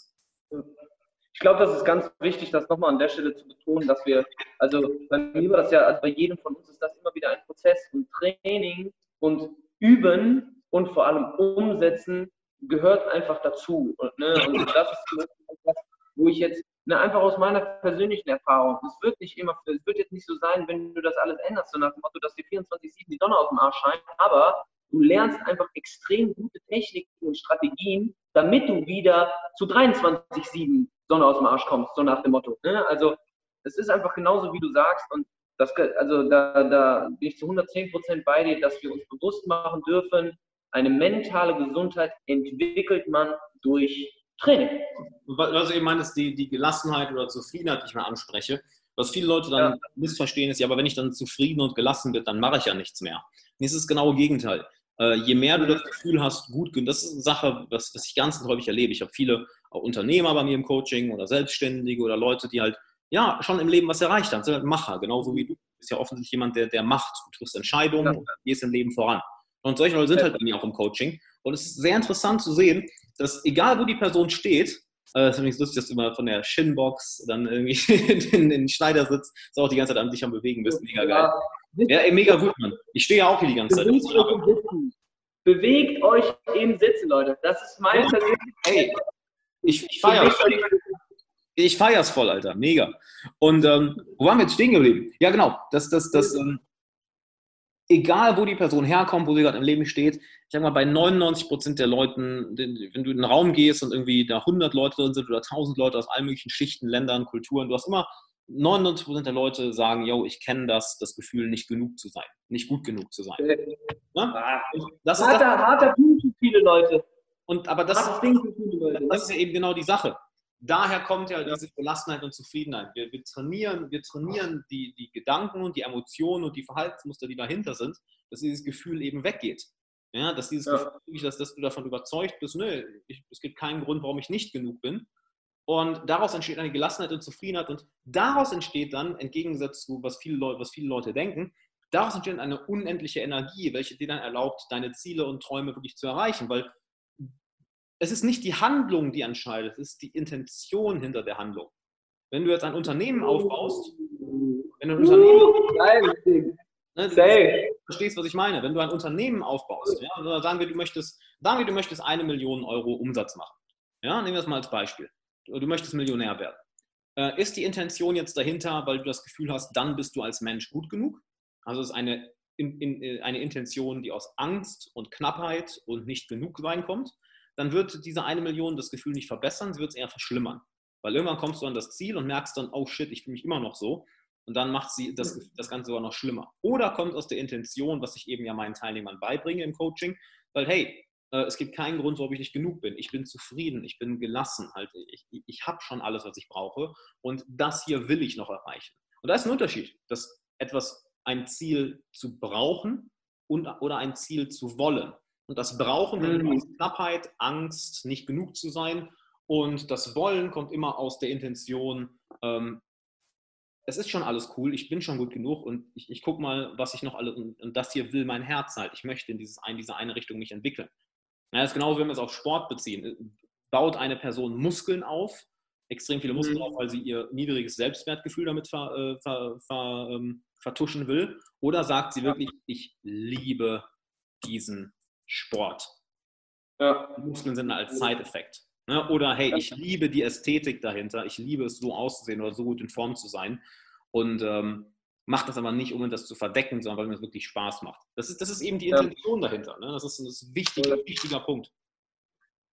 Ich glaube, das ist ganz wichtig, das nochmal an der Stelle zu betonen, dass wir, also bei mir war das ja, also bei jedem von uns ist das immer wieder ein Prozess und Training und Üben und vor allem Umsetzen gehört einfach dazu. Und, ne, und das ist das, wo ich jetzt Ne, einfach aus meiner persönlichen Erfahrung. Es wird nicht immer, es wird jetzt nicht so sein, wenn du das alles änderst, so nach dem Motto, dass dir 24-7 die Sonne aus dem Arsch scheint, aber du lernst einfach extrem gute Techniken und Strategien, damit du wieder zu 23-7 Sonne aus dem Arsch kommst, so nach dem Motto. Ne? Also es ist einfach genauso, wie du sagst und das, also da, da bin ich zu 110 Prozent bei dir, dass wir uns bewusst machen dürfen, eine mentale Gesundheit entwickelt man durch Training. Was du eben meinst, die, die Gelassenheit oder Zufriedenheit, die ich mal anspreche, was viele Leute dann ja. missverstehen, ist, ja, aber wenn ich dann zufrieden und gelassen bin, dann mache ich ja nichts mehr. Nee, es ist genau das Gegenteil. Äh, je mehr du das Gefühl hast, gut, das ist eine Sache, was, was ich ganz häufig erlebe. Ich habe viele Unternehmer bei mir im Coaching oder Selbstständige oder Leute, die halt ja, schon im Leben was erreicht haben. Sind halt Macher, genauso wie du. Du bist ja offensichtlich jemand, der, der macht. Du triffst Entscheidungen ja. und gehst im Leben voran. Und solche Leute sind halt bei mir auch im Coaching. Und es ist sehr interessant zu sehen, dass egal wo die Person steht, äh, das ist übrigens lustig, dass du immer von der Shinbox dann irgendwie in den Schneidersitz so auch die ganze Zeit an dich am Bewegen bist. Mega geil. Ja, ey, mega gut, Mann. Ich stehe ja auch hier die ganze Zeit. Bewegt euch im Sitzen, Leute. Das ist mein persönliches. Hey, ich, ich feiere es. Ich feiere es voll, Alter. Mega. Und ähm, wo waren wir jetzt stehen geblieben? Ja, genau. Das, das, das, ähm, egal wo die Person herkommt, wo sie gerade im Leben steht, ich sag mal, bei 99 Prozent der Leuten, wenn du in einen Raum gehst und irgendwie da 100 Leute drin sind oder 1000 Leute aus allen möglichen Schichten, Ländern, Kulturen, du hast immer 99 Prozent der Leute sagen, yo, ich kenne das, das Gefühl, nicht genug zu sein, nicht gut genug zu sein. Ja? Das ist harter, das, harter Punkt für viele Leute. Und, aber das, das, Ding für viele Leute. das ist ja eben genau die Sache daher kommt ja diese Gelassenheit und Zufriedenheit. Wir, wir, trainieren, wir trainieren die, die Gedanken und die Emotionen und die Verhaltensmuster, die dahinter sind, dass dieses Gefühl eben weggeht. Ja, dass dieses ja. Gefühl, dass, dass, du davon überzeugt bist, nö, ich, es gibt keinen Grund, warum ich nicht genug bin. Und daraus entsteht eine Gelassenheit und Zufriedenheit und daraus entsteht dann, entgegengesetzt zu, was viele, Leute, was viele Leute denken, daraus entsteht eine unendliche Energie, welche dir dann erlaubt, deine Ziele und Träume wirklich zu erreichen, weil es ist nicht die Handlung, die entscheidet, es ist die Intention hinter der Handlung. Wenn du jetzt ein Unternehmen aufbaust, wenn du ein Unternehmen, ne, du verstehst, was ich meine, wenn du ein Unternehmen aufbaust, ja, sagen wir, du möchtest, sagen wir, du möchtest eine Million Euro Umsatz machen. Ja, nehmen wir das mal als Beispiel. Du, du möchtest Millionär werden. Äh, ist die Intention jetzt dahinter, weil du das Gefühl hast, dann bist du als Mensch gut genug? Also es ist eine, in, in, äh, eine Intention, die aus Angst und Knappheit und nicht genug sein kommt dann wird diese eine Million das Gefühl nicht verbessern, sie wird es eher verschlimmern. Weil irgendwann kommst du an das Ziel und merkst dann, oh shit, ich fühle mich immer noch so. Und dann macht sie das, das Ganze sogar noch schlimmer. Oder kommt aus der Intention, was ich eben ja meinen Teilnehmern beibringe im Coaching, weil hey, äh, es gibt keinen Grund, warum ich nicht genug bin. Ich bin zufrieden, ich bin gelassen, halt, ich, ich habe schon alles, was ich brauche und das hier will ich noch erreichen. Und da ist ein Unterschied, dass etwas, ein Ziel zu brauchen und, oder ein Ziel zu wollen. Und das Brauchen kommt mhm. aus Knappheit, Angst, nicht genug zu sein. Und das Wollen kommt immer aus der Intention, ähm, es ist schon alles cool, ich bin schon gut genug und ich, ich gucke mal, was ich noch alles, und, und, das hier will mein Herz halt. Ich möchte in dieses, in diese eine Richtung mich entwickeln. Ja, das ist genauso, wenn wir es auf Sport beziehen. Baut eine Person Muskeln auf, extrem viele Muskeln mhm. auf, weil sie ihr niedriges Selbstwertgefühl damit ver, äh, ver, ver, ähm, vertuschen will? Oder sagt sie wirklich, ich liebe diesen Sport. Ja. Muskeln sind als Side-Effekt. Ne? Oder hey, ich liebe die Ästhetik dahinter, ich liebe es so auszusehen oder so gut in Form zu sein. Und ähm, macht das aber nicht, um das zu verdecken, sondern weil mir das wirklich Spaß macht. Das ist, das ist eben die Intention ja. dahinter. Ne? Das ist ein das wichtiger, wichtiger Punkt.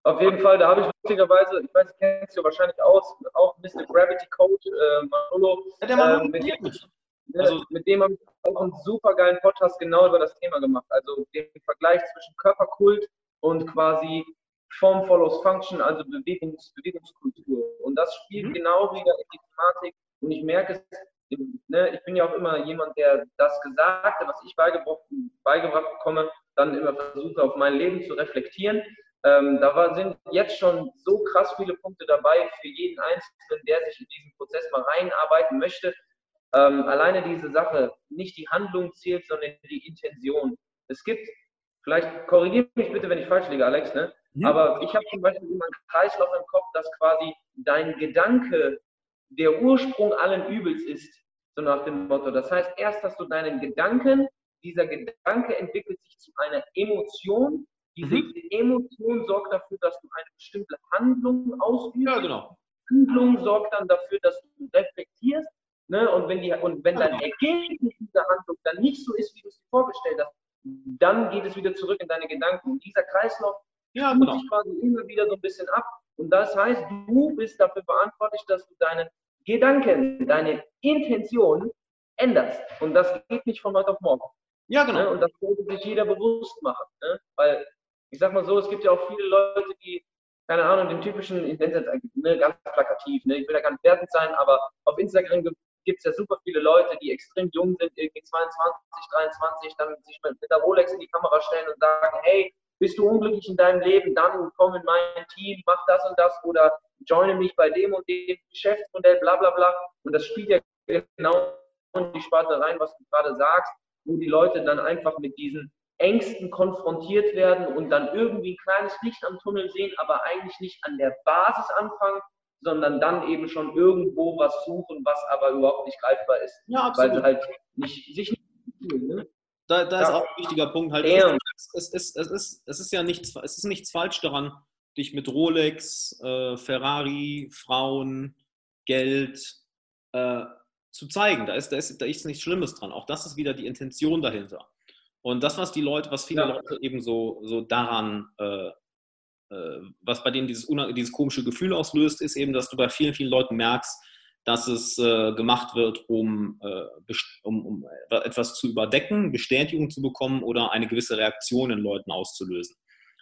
Auf jeden Fall, da habe ich lustigerweise, ich weiß, kennst du wahrscheinlich aus, auch Mr. Gravity Code, äh, Manolo. Ja, der Manolo äh, mit, dem, also, mit dem habe ich auch einen super geilen Podcast genau über das Thema gemacht. Also den Vergleich zwischen Körperkult und quasi Form follows Function, also Bewegungs, Bewegungskultur. Und das spielt mhm. genau wieder in die Thematik. Und ich merke es, ne, ich bin ja auch immer jemand, der das Gesagte, was ich beigebracht, beigebracht bekomme, dann immer versuche, auf mein Leben zu reflektieren. Ähm, da war, sind jetzt schon so krass viele Punkte dabei für jeden Einzelnen, der sich in diesen Prozess mal reinarbeiten möchte, ähm, alleine diese Sache, nicht die Handlung zählt, sondern die Intention. Es gibt, vielleicht korrigiere mich bitte, wenn ich falsch liege, Alex, ne? Ja. aber ich habe zum Beispiel immer einen Kreislauf im Kopf, dass quasi dein Gedanke der Ursprung allen Übels ist, so nach dem Motto. Das heißt, erst hast du deinen Gedanken, dieser Gedanke entwickelt sich zu einer Emotion, diese mhm. Emotion sorgt dafür, dass du eine bestimmte Handlung ausübst. Ja, genau. Handlung sorgt dann dafür, dass du reflektierst Ne? Und, wenn die, und wenn dein Ergebnis dieser Handlung dann nicht so ist, wie du es dir vorgestellt hast, dann geht es wieder zurück in deine Gedanken. Und dieser Kreislauf ja, genau. sich quasi immer wieder so ein bisschen ab. Und das heißt, du bist dafür verantwortlich, dass du deine Gedanken, deine Intention änderst. Und das geht nicht von heute auf morgen. Ja, genau. Ne? Und das sollte sich jeder bewusst machen. Ne? Weil, ich sag mal so, es gibt ja auch viele Leute, die keine Ahnung, den typischen, ich nenne es jetzt ne, ganz plakativ, ne, ich will da gar nicht wertend sein, aber auf Instagram gibt es ja super viele Leute, die extrem jung sind, irgendwie 22, 23, dann sich mit, der Rolex in die Kamera stellen und sagen, hey, bist du unglücklich in deinem Leben, dann komm in mein Team, mach das und das oder joine mich bei dem und dem Geschäftsmodell, bla bla bla. Und das spielt ja genau in die Sparte rein, was du gerade sagst, wo die Leute dann einfach mit diesen Ängsten konfrontiert werden und dann irgendwie ein kleines Licht am Tunnel sehen, aber eigentlich nicht an der Basis anfangen, sondern dann eben schon irgendwo was suchen, was aber überhaupt nicht greifbar ist. Ja, absolut. Weil sie halt nicht, sich nicht ne? Da, da ist auch ein wichtiger Punkt halt. Ja. Es, es, es, ist, es, ist ja nichts, es ist nichts falsch daran, dich mit Rolex, äh, Ferrari, Frauen, Geld äh, zu zeigen. Da ist, da, ist, da ist nichts Schlimmes dran. Auch das ist wieder die Intention dahinter. Und das, was die Leute, was viele ja. Leute eben so, so daran äh, was bei denen dieses, dieses komische Gefühl auslöst, ist eben, dass du bei vielen, vielen Leuten merkst, dass es äh, gemacht wird, um, äh, um, um, etwas zu überdecken, Bestätigung zu bekommen oder eine gewisse Reaktion in Leuten auszulösen.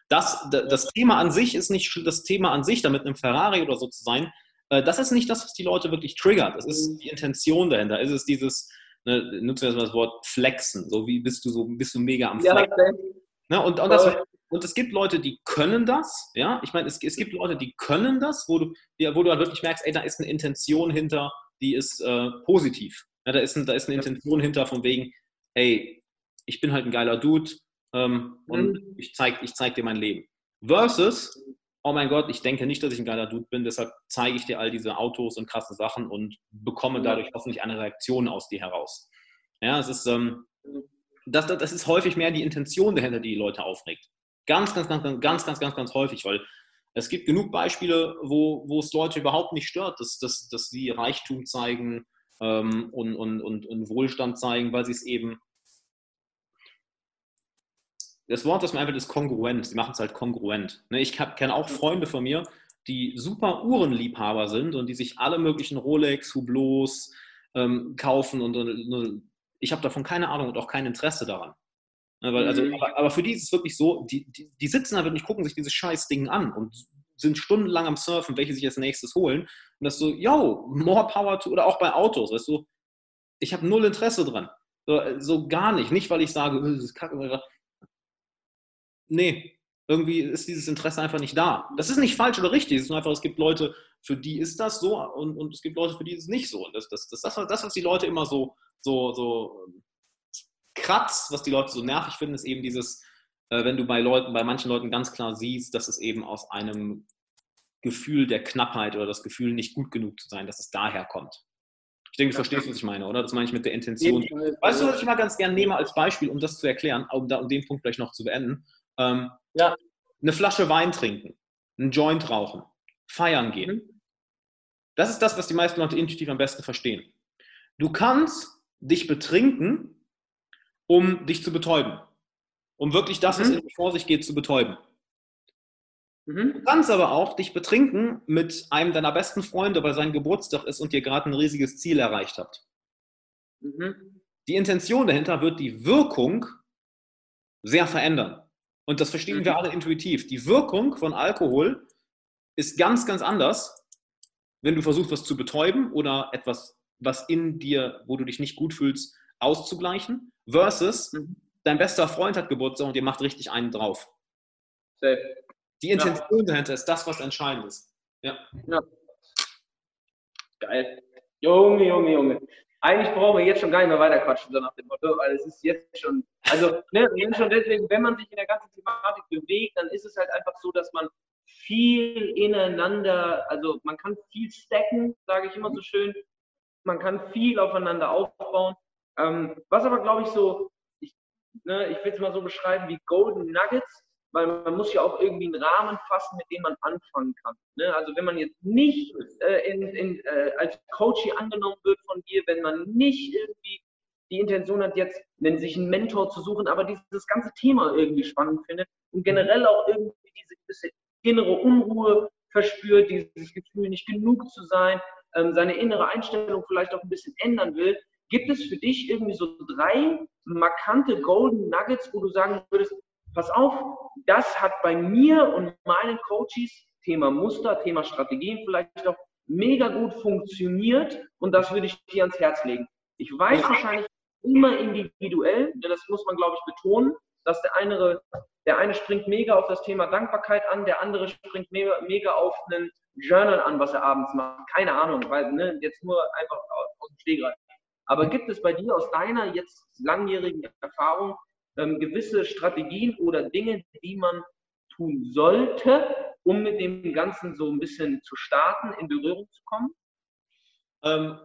Das, das Thema an sich ist nicht das Thema an sich, damit einem Ferrari oder so zu sein. Äh, das ist nicht das, was die Leute wirklich triggert. Das ist die Intention dahinter. Es ist dieses, ne, nutze jetzt mal das Wort flexen. So wie bist du so, bist du mega am Flexen. Ja, ne, und, und das, und es gibt Leute, die können das, ja. Ich meine, es, es gibt Leute, die können das, wo du, wo du halt wirklich merkst, ey, da ist eine Intention hinter, die ist äh, positiv. Ja, da, ist ein, da ist eine Intention hinter von wegen, ey, ich bin halt ein geiler Dude ähm, mhm. und ich zeig, ich zeig dir mein Leben. Versus, oh mein Gott, ich denke nicht, dass ich ein geiler Dude bin, deshalb zeige ich dir all diese Autos und krasse Sachen und bekomme dadurch hoffentlich eine Reaktion aus dir heraus. Ja, es ist, ähm, das, das ist häufig mehr die Intention dahinter, die die Leute aufregt. Ganz, ganz, ganz, ganz, ganz, ganz, ganz, ganz häufig, weil es gibt genug Beispiele, wo, wo es Leute überhaupt nicht stört, dass, dass, dass sie Reichtum zeigen ähm, und, und, und, und Wohlstand zeigen, weil sie es eben. Das Wort, das mir einfach ist kongruent. Sie machen es halt kongruent. Ne, ich kenne auch Freunde von mir, die super Uhrenliebhaber sind und die sich alle möglichen Rolex, Hublots ähm, kaufen und, und ich habe davon keine Ahnung und auch kein Interesse daran. Ne, weil, also, mhm. aber, aber, für die ist es wirklich so, die, die, die sitzen da wirklich, gucken sich dieses scheiß Ding an und sind stundenlang am Surfen, welche sich als nächstes holen. Und das so, yo, more power to, oder auch bei Autos, weißt du, ich habe null Interesse dran. So, so, gar nicht. Nicht, weil ich sage, äh, das ist kacke. Nee, irgendwie ist dieses Interesse einfach nicht da. Das ist nicht falsch oder richtig. Es ist einfach, es gibt Leute, für die ist das so und, und es gibt Leute, für die ist es nicht so. Und das, das, das, das, das, was die Leute immer so, so, so kratzt, was die Leute so nervig finden, ist eben dieses, äh, wenn du bei Leuten, bei manchen Leuten ganz klar siehst, dass es eben aus einem Gefühl der Knappheit oder das Gefühl, nicht gut genug zu sein, dass es daher kommt. Ich denke, du verstehst, was ich meine, oder? Das meine ich mit der Intention. Weißt du, was ich mal ganz gerne nehme als Beispiel, um das zu erklären, um, da, um den Punkt gleich noch zu beenden? Ähm, ja. Eine Flasche Wein trinken, einen Joint rauchen, feiern gehen. Mhm. Das ist das, was die meisten Leute intuitiv am besten verstehen. Du kannst dich betrinken um dich zu betäuben. Um wirklich das, was mhm. in dir vor sich geht, zu betäuben. Mhm. Du kannst aber auch dich betrinken mit einem deiner besten Freunde, weil sein Geburtstag ist und ihr gerade ein riesiges Ziel erreicht habt. Mhm. Die Intention dahinter wird die Wirkung sehr verändern. Und das verstehen wir mhm. alle intuitiv. Die Wirkung von Alkohol ist ganz, ganz anders, wenn du versuchst, was zu betäuben oder etwas, was in dir, wo du dich nicht gut fühlst, auszugleichen, versus mhm. dein bester Freund hat Geburtstag und ihr macht richtig einen drauf. Safe. Die Intention ja. dahinter ist das, was entscheidend ist. Ja. ja. Geil. Junge, Junge, Junge. Eigentlich brauchen wir jetzt schon gar nicht mehr weiter quatschen, so nach dem Motto, weil es ist jetzt schon, also, ne, schon deswegen, wenn man sich in der ganzen Thematik bewegt, dann ist es halt einfach so, dass man viel ineinander, also man kann viel stacken, sage ich immer so schön, man kann viel aufeinander aufbauen ähm, was aber, glaube ich, so, ich, ne, ich will es mal so beschreiben wie Golden Nuggets, weil man muss ja auch irgendwie einen Rahmen fassen, mit dem man anfangen kann. Ne? Also wenn man jetzt nicht äh, in, in, äh, als Coach hier angenommen wird von dir, wenn man nicht irgendwie die Intention hat, jetzt einen, sich einen Mentor zu suchen, aber dieses ganze Thema irgendwie spannend findet und generell auch irgendwie diese gewisse innere Unruhe verspürt, dieses Gefühl, nicht genug zu sein, ähm, seine innere Einstellung vielleicht auch ein bisschen ändern will, Gibt es für dich irgendwie so drei markante Golden Nuggets, wo du sagen würdest, pass auf, das hat bei mir und meinen Coaches, Thema Muster, Thema Strategien vielleicht auch mega gut funktioniert und das würde ich dir ans Herz legen. Ich weiß wahrscheinlich immer individuell, das muss man glaube ich betonen, dass der eine, der eine springt mega auf das Thema Dankbarkeit an, der andere springt mega, mega auf einen Journal an, was er abends macht. Keine Ahnung, weil ne, jetzt nur einfach aus dem Stegreif. Aber gibt es bei dir aus deiner jetzt langjährigen Erfahrung ähm, gewisse Strategien oder Dinge, die man tun sollte, um mit dem Ganzen so ein bisschen zu starten, in Berührung zu kommen? Ähm,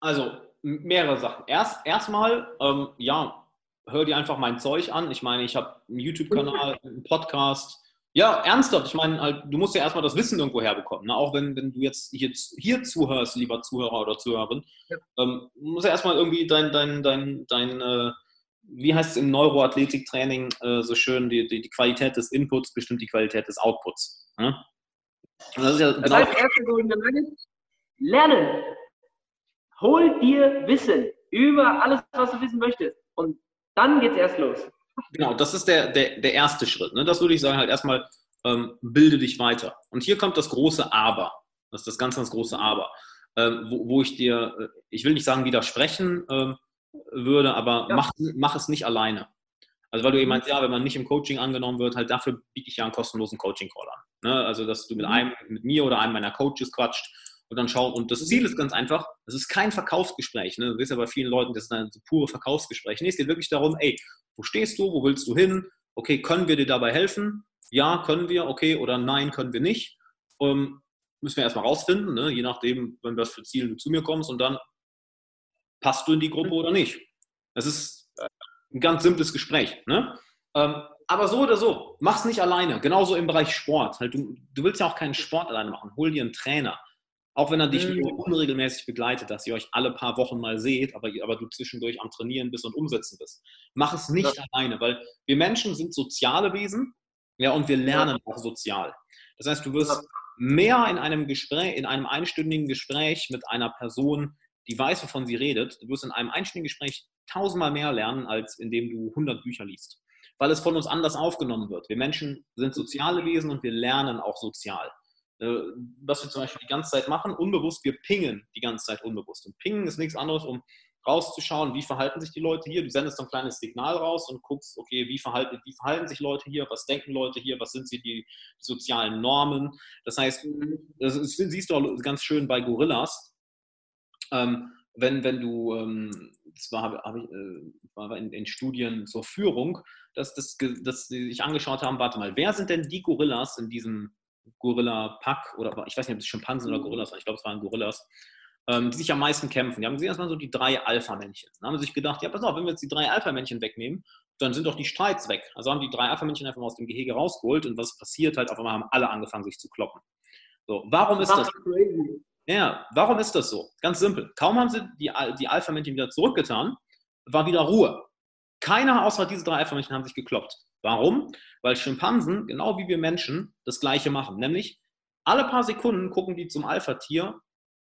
also mehrere Sachen. Erst erstmal, ähm, ja, hör dir einfach mein Zeug an. Ich meine, ich habe einen YouTube-Kanal, einen Podcast. Ja, ernsthaft. Ich meine, halt, du musst ja erstmal das Wissen irgendwo herbekommen. Ne? Auch wenn, wenn du jetzt, jetzt hier zuhörst, lieber Zuhörer oder Zuhörerin, ja. ähm, musst ja erstmal irgendwie dein, dein, dein, dein äh, wie heißt es im Neuroathletiktraining äh, so schön, die, die, die, Qualität des Inputs bestimmt die Qualität des Outputs. Ne? das ist ja das heißt, erste lernen. Hol dir Wissen über alles, was du wissen möchtest. Und dann geht's erst los. Genau, das ist der, der, der erste Schritt. Ne? Das würde ich sagen, halt erstmal ähm, bilde dich weiter. Und hier kommt das große Aber. Das ist das ganz, ganz große Aber. Ähm, wo, wo, ich dir, äh, ich will nicht sagen widersprechen ähm, würde, aber ja. mach, mach es nicht alleine. Also weil du eben mhm. meinst, ja, wenn man nicht im Coaching angenommen wird, halt dafür biete ich ja einen kostenlosen Coaching-Call an. Ne? Also dass du mit mhm. einem, mit mir oder einem meiner Coaches quatscht und dann schau. Und das Ziel ist ganz einfach, es ist kein Verkaufsgespräch. Ne? Du siehst ja bei vielen Leuten, das ist ein pure Verkaufsgespräch. Nee, es geht wirklich darum, ey, wo stehst du, wo willst du hin? Okay, können wir dir dabei helfen? Ja, können wir, okay, oder nein, können wir nicht. Ähm, müssen wir erstmal rausfinden, ne? je nachdem, wenn was für Ziele du zu mir kommst und dann passt du in die Gruppe oder nicht. Das ist ein ganz simples Gespräch. Ne? Ähm, aber so oder so, mach's nicht alleine. Genauso im Bereich Sport. Halt, du, du willst ja auch keinen Sport alleine machen. Hol dir einen Trainer. Auch wenn er dich mhm. nur unregelmäßig begleitet, dass ihr euch alle paar Wochen mal seht, aber, aber du zwischendurch am Trainieren bist und umsetzen bist. Mach es nicht ja. alleine, weil wir Menschen sind soziale Wesen ja, und wir lernen auch sozial. Das heißt, du wirst mehr in einem Gespräch, in einem einstündigen Gespräch mit einer Person, die weiß, wovon sie redet, du wirst in einem einstündigen Gespräch tausendmal mehr lernen, als indem du 100 Bücher liest. Weil es von uns anders aufgenommen wird. Wir Menschen sind soziale Wesen und wir lernen auch sozial. Äh, was wir zum Beispiel die ganze Zeit machen, unbewusst, wir pingen die ganze Zeit unbewusst. Und pingen ist nichts anderes, um rauszuschauen, wie verhalten sich die Leute hier. Du sendest ein kleines Signal raus und guckst, okay, wie verhalten, wie verhalten sich Leute hier, was denken Leute hier, was sind sie die, sozialen Normen. Das heißt, das siehst du auch ganz schön bei Gorillas. Ähm, wenn, wenn du, ähm, das war, hab ich, äh, in, in, Studien zur Führung, dass, dass, dass sie sich angeschaut haben, warte mal, wer sind denn die Gorillas in diesem Gorilla-Pack oder ich weiß nicht, ob es Schimpansen oder mhm. Gorillas waren, ich glaube, es waren Gorillas, ähm, die sich am meisten kämpfen. Die haben gesehen, das waren so die drei Alpha-Männchen. Dann haben sie sich gedacht, ja, pass auf, wenn wir jetzt die drei Alpha-Männchen wegnehmen, dann sind doch die Streits weg. Also haben die drei Alpha-Männchen einfach mal aus dem Gehege rausgeholt und was passiert halt, auf einmal haben alle angefangen, sich zu kloppen. So, warum ist das? Ja, warum ist das so? Ganz simpel. Kaum haben sie die, die Alpha-Männchen wieder zurückgetan, war wieder Ruhe. Keiner außer diese drei Alpha-Männchen haben sich gekloppt. Warum? Weil Schimpansen, genau wie wir Menschen, das Gleiche machen. Nämlich alle paar Sekunden gucken die zum Alpha-Tier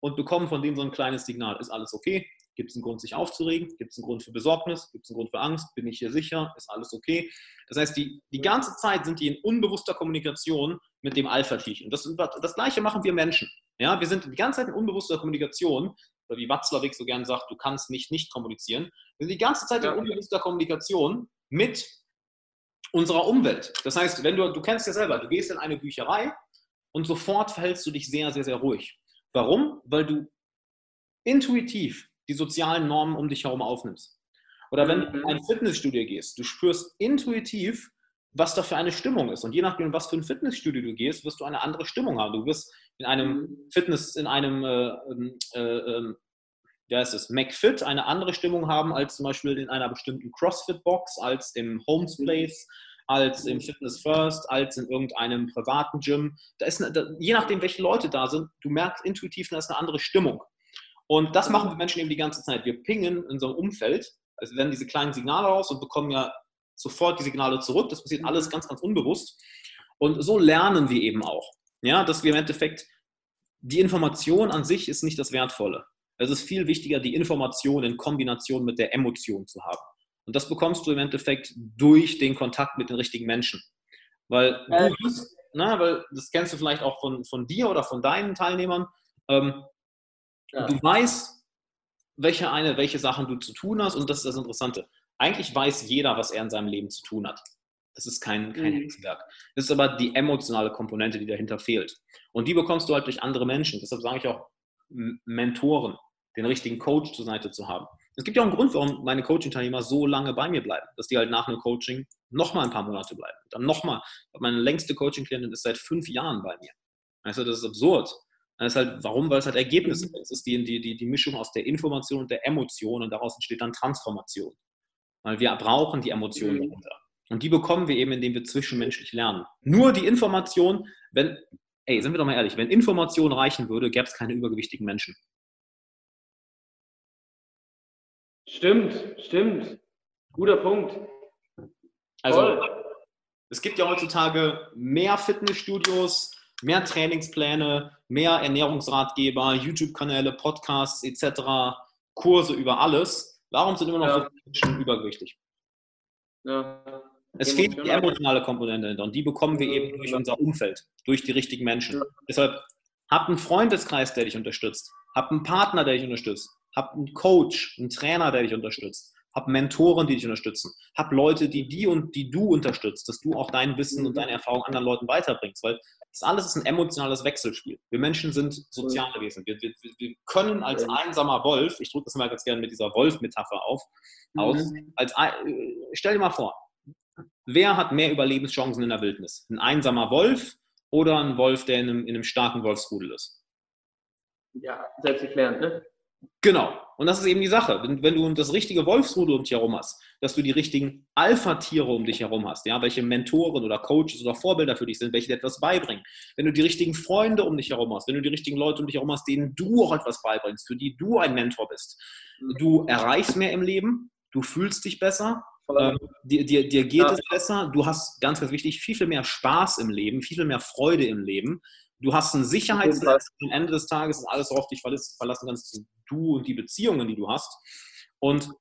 und bekommen von dem so ein kleines Signal. Ist alles okay? Gibt es einen Grund, sich aufzuregen? Gibt es einen Grund für Besorgnis? Gibt es einen Grund für Angst? Bin ich hier sicher? Ist alles okay? Das heißt, die, die ganze Zeit sind die in unbewusster Kommunikation mit dem Alpha-Tierchen. Das, das Gleiche machen wir Menschen. Ja, wir sind die ganze Zeit in unbewusster Kommunikation. Oder wie Watzlawick so gern sagt, du kannst nicht nicht kommunizieren. Wir sind die ganze Zeit in unbewusster Kommunikation mit unserer Umwelt. Das heißt, wenn du, du kennst ja selber, du gehst in eine Bücherei und sofort verhältst du dich sehr, sehr, sehr ruhig. Warum? Weil du intuitiv die sozialen Normen um dich herum aufnimmst. Oder wenn du in ein Fitnessstudio gehst, du spürst intuitiv, was da für eine Stimmung ist. Und je nachdem, was für ein Fitnessstudio du gehst, wirst du eine andere Stimmung haben. Du wirst in einem mhm. Fitness, in einem äh, ähm, äh, äh, wie heißt es, McFit eine andere Stimmung haben als zum Beispiel in einer bestimmten CrossFit-Box, als im Homes Place, als im Fitness First, als in irgendeinem privaten Gym. Da ist eine, da, je nachdem, welche Leute da sind, du merkst intuitiv, da ist eine andere Stimmung. Und das machen wir Menschen eben die ganze Zeit. Wir pingen in so einem Umfeld, also werden diese kleinen Signale raus und bekommen ja sofort die Signale zurück. Das passiert alles ganz, ganz unbewusst. Und so lernen wir eben auch. Ja, dass wir im Endeffekt, die Information an sich ist nicht das Wertvolle. Es ist viel wichtiger, die Information in Kombination mit der Emotion zu haben. Und das bekommst du im Endeffekt durch den Kontakt mit den richtigen Menschen. Weil du bist, na, weil das kennst du vielleicht auch von, von dir oder von deinen Teilnehmern. Ähm, ja. Du weißt, welche eine, welche Sachen du zu tun hast und das ist das Interessante. Eigentlich weiß jeder, was er in seinem Leben zu tun hat. Das ist kein, kein mhm. Hexenwerk. Das ist aber die emotionale Komponente, die dahinter fehlt. Und die bekommst du halt durch andere Menschen. Deshalb sage ich auch Mentoren, den richtigen Coach zur Seite zu haben. Es gibt ja auch einen Grund, warum meine Coaching-Teilnehmer so lange bei mir bleiben, dass die halt nach einem Coaching nochmal ein paar Monate bleiben. Dann nochmal. Meine längste Coaching-Klientin ist seit fünf Jahren bei mir. Also das ist absurd. Das ist halt, warum? Weil es halt Ergebnisse ist. Es ist die, die, die, die Mischung aus der Information und der Emotion und daraus entsteht dann Transformation. Weil wir brauchen die Emotionen mhm. dahinter. Und die bekommen wir eben, indem wir zwischenmenschlich lernen. Nur die Information, wenn, ey, sind wir doch mal ehrlich, wenn Information reichen würde, gäbe es keine übergewichtigen Menschen. Stimmt, stimmt. Guter Punkt. Also, Voll. es gibt ja heutzutage mehr Fitnessstudios, mehr Trainingspläne, mehr Ernährungsratgeber, YouTube-Kanäle, Podcasts etc., Kurse über alles. Warum sind immer noch ja. so Menschen übergewichtig? Ja. Es fehlt die emotionale Komponente und die bekommen wir eben durch unser Umfeld, durch die richtigen Menschen. Ja. Deshalb hab einen Freundeskreis, der dich unterstützt, hab einen Partner, der dich unterstützt, hab einen Coach, einen Trainer, der dich unterstützt, hab Mentoren, die dich unterstützen, hab Leute, die die und die du unterstützt, dass du auch dein Wissen und deine Erfahrung anderen Leuten weiterbringst, weil das alles ist ein emotionales Wechselspiel. Wir Menschen sind soziale Wesen. Wir, wir, wir können als einsamer Wolf, ich drücke das mal ganz gerne mit dieser Wolf-Metapher auf, aus, mhm. als, äh, stell dir mal vor, wer hat mehr Überlebenschancen in der Wildnis? Ein einsamer Wolf oder ein Wolf, der in einem, in einem starken Wolfsrudel ist? Ja, selbsterklärend, ne? Genau. Und das ist eben die Sache. Wenn, wenn, du das richtige Wolfsrudel um dich herum hast, dass du die richtigen Alpha-Tiere um dich herum hast, ja, welche Mentoren oder Coaches oder Vorbilder für dich sind, welche dir etwas beibringen. Wenn du die richtigen Freunde um dich herum hast, wenn du die richtigen Leute um dich herum hast, denen du auch etwas beibringst, für die du ein Mentor bist. Du erreichst mehr im Leben, du fühlst dich besser, ähm, dir, dir, dir, geht ja. es besser, du hast, ganz, ganz wichtig, viel, viel mehr Spaß im Leben, viel, viel mehr Freude im Leben. Du hast ein Sicherheitsnetz am Ende des Tages, ist alles, worauf dich verlassen kannst, du und die Beziehungen, die du hast. Und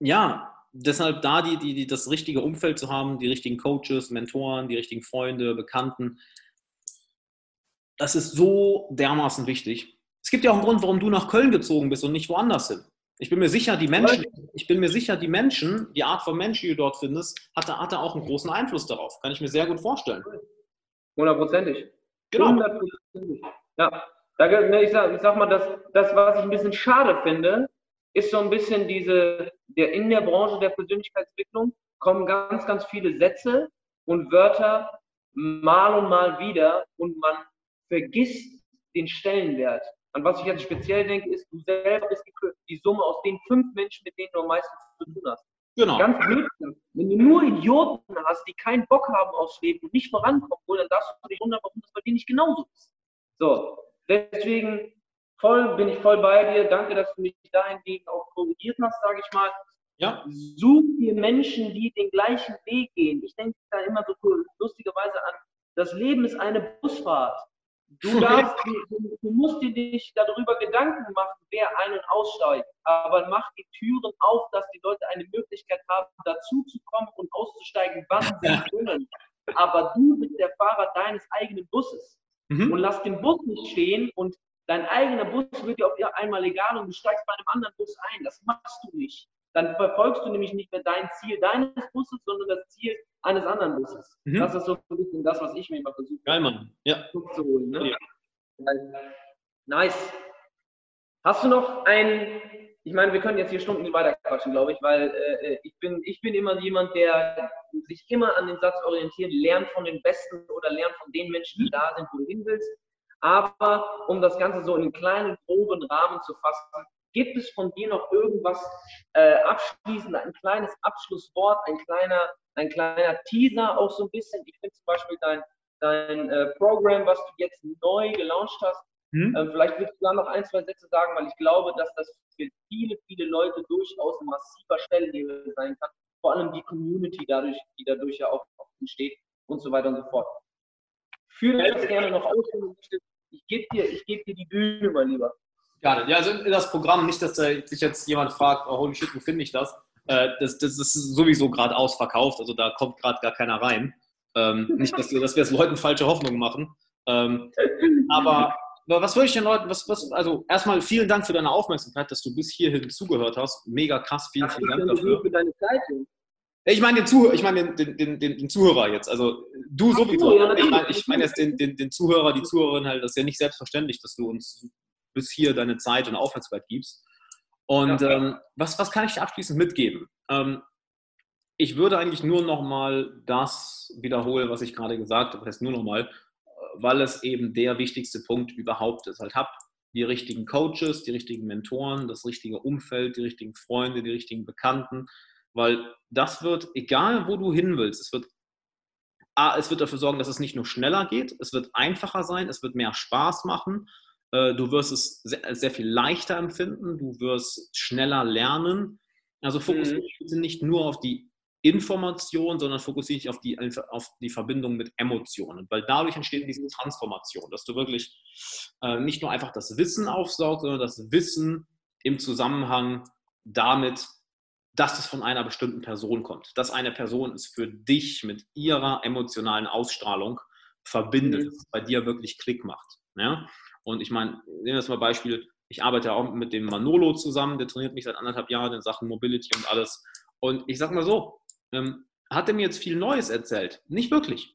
ja, deshalb da die, die, die, das richtige Umfeld zu haben, die richtigen Coaches, Mentoren, die richtigen Freunde, Bekannten, das ist so dermaßen wichtig. Es gibt ja auch einen Grund, warum du nach Köln gezogen bist und nicht woanders hin. Ich bin mir sicher, die Menschen, ich bin mir sicher, die Menschen, die Art von Menschen, die du dort findest, hatte, hatte auch einen großen Einfluss darauf. Kann ich mir sehr gut vorstellen. Hundertprozentig. Genau. Hundertprozentig. Ja. Ne, ich sag, ich sag mal, das, das, was ich ein bisschen schade finde, ist so ein bisschen diese, der in der Branche der Persönlichkeitsentwicklung kommen ganz, ganz viele Sätze und Wörter mal und mal wieder und man vergisst den Stellenwert. An was ich jetzt speziell denke, ist, du selber bist die Summe aus den fünf Menschen, mit denen du am meisten zu tun hast. Genau. Ganz blöd. Wenn du nur Idioten hast, die keinen Bock haben aufs Leben und nicht vorankommen wollen, dann darfst du dich wundern, warum das bei denen nicht genauso ist. So, deswegen voll, bin ich voll bei dir. Danke, dass du mich dahingegen auch korrigiert hast, sage ich mal. Ja. Such dir Menschen, die den gleichen Weg gehen. Ich denke da immer so lustigerweise an, das Leben ist eine Busfahrt. Du, darfst, du, du, musst dir nicht darüber Gedanken machen, wer ein- und aussteigt. Aber mach die Türen auf, dass die Leute eine Möglichkeit haben, dazu zu kommen und auszusteigen, wann sie wollen. Aber du bist der Fahrer deines eigenen Busses. Mhm. Und lass den Bus nicht stehen und dein eigener Bus wird dir auf einmal egal und du steigst bei einem anderen Bus ein. Das machst du nicht. Dann verfolgst du nämlich nicht mehr dein Ziel deines Busses, sondern das Ziel eines anderen Busses. Mhm. Das ist so ein bisschen das, was ich mir immer versuche Geil, Mann. Ja. zu holen. Ne? Ja. Nice. Hast du noch ein, ich meine, wir können jetzt hier Stunden weiter quatschen, glaube ich, weil äh, ich, bin, ich bin immer jemand, der sich immer an den Satz orientiert, lernt von den Besten oder lernt von den Menschen, die da sind, wo du hin willst. Aber um das Ganze so in einen kleinen, groben Rahmen zu fassen, gibt es von dir noch irgendwas äh, abschließend, ein kleines Abschlusswort, ein kleiner ein kleiner Teaser auch so ein bisschen. Ich finde zum Beispiel dein, dein äh, Programm, was du jetzt neu gelauncht hast, hm? äh, vielleicht willst du da noch ein, zwei Sätze sagen, weil ich glaube, dass das für viele, viele Leute durchaus ein massiver Stellengeber sein kann. Vor allem die Community dadurch, die dadurch ja auch entsteht und so weiter und so fort. Führe das gerne noch aus. Ich gebe dir, geb dir die Bühne, mein Lieber. Ja, also das Programm, nicht, dass sich jetzt jemand fragt, oh, holy shit, wo finde ich das? Äh, das, das ist sowieso gerade ausverkauft, also da kommt gerade gar keiner rein. Ähm, nicht, dass wir, dass wir es Leuten falsche Hoffnung machen. Ähm, aber was würde ich den Leuten, was, was, also erstmal vielen Dank für deine Aufmerksamkeit, dass du bis hierhin zugehört hast. Mega krass, vielen, vielen Dank dafür. Für deine Zeit. Ich meine den Zuhörer, ich meine den, den, den, den, Zuhörer jetzt. Also du sowieso. Ich meine ich mein jetzt den, den, den Zuhörer, die Zuhörerin halt, das ist ja nicht selbstverständlich, dass du uns bis hier deine Zeit und Aufmerksamkeit gibst. Und ja. ähm, was, was kann ich dir abschließend mitgeben? Ähm, ich würde eigentlich nur nochmal das wiederholen, was ich gerade gesagt habe. Das heißt nur nochmal, weil es eben der wichtigste Punkt überhaupt ist. Halt hab die richtigen Coaches, die richtigen Mentoren, das richtige Umfeld, die richtigen Freunde, die richtigen Bekannten, weil das wird, egal wo du hin willst, es wird, A, es wird dafür sorgen, dass es nicht nur schneller geht, es wird einfacher sein, es wird mehr Spaß machen, äh, du wirst es sehr, sehr viel leichter empfinden, du wirst schneller lernen. Also fokussiere dich mhm. nicht nur auf die Information, sondern fokussiere dich auf die, auf die Verbindung mit Emotionen, weil dadurch entsteht diese Transformation, dass du wirklich äh, nicht nur einfach das Wissen aufsaugst, sondern das Wissen im Zusammenhang damit, dass es von einer bestimmten Person kommt, dass eine Person es für dich mit ihrer emotionalen Ausstrahlung verbindet, mhm. bei dir wirklich Klick macht. Ja? Und ich meine, nehmen wir das mal Beispiel, ich arbeite auch mit dem Manolo zusammen, der trainiert mich seit anderthalb Jahren in Sachen Mobility und alles. Und ich sag mal so, ähm, hat er mir jetzt viel Neues erzählt? Nicht wirklich,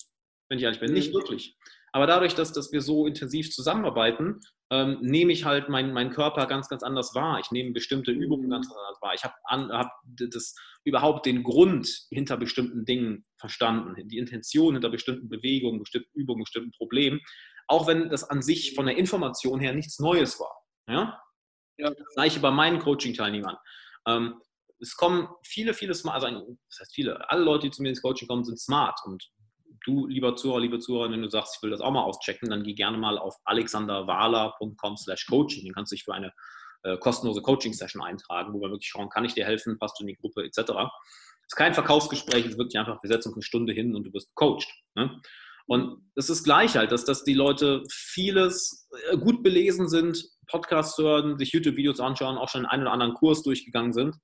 wenn ich ehrlich bin, nicht mhm. wirklich. Aber dadurch, dass, dass wir so intensiv zusammenarbeiten, ähm, nehme ich halt meinen mein Körper ganz, ganz anders wahr. Ich nehme bestimmte Übungen ganz mhm. anders wahr. Ich habe hab das, überhaupt den Grund hinter bestimmten Dingen verstanden, die Intention hinter bestimmten Bewegungen, bestimmten Übungen, bestimmten Problemen. Auch wenn das an sich von der Information her nichts Neues war. Ja? ja. Das gleiche bei meinen Coaching-Teilnehmern. Ähm, es kommen viele, viele Smart, also das heißt viele, alle Leute, die zu mir ins Coaching kommen, sind smart. Und du, lieber Zuhörer, liebe Zuhörer, wenn du sagst, ich will das auch mal auschecken, dann geh gerne mal auf alexanderwala.com slash coaching. Den kannst du dich für eine äh, kostenlose Coaching-Session eintragen, wo wir wirklich schauen, kann ich dir helfen, passt du in die Gruppe, etc. Es ist kein Verkaufsgespräch, es ist wirklich einfach, wir setzen uns eine Stunde hin und du wirst coacht. Ne? Und es ist gleich halt, dass, dass die Leute vieles äh, gut belesen sind, Podcasts hören, sich YouTube-Videos anschauen, auch schon einen oder anderen Kurs durchgegangen sind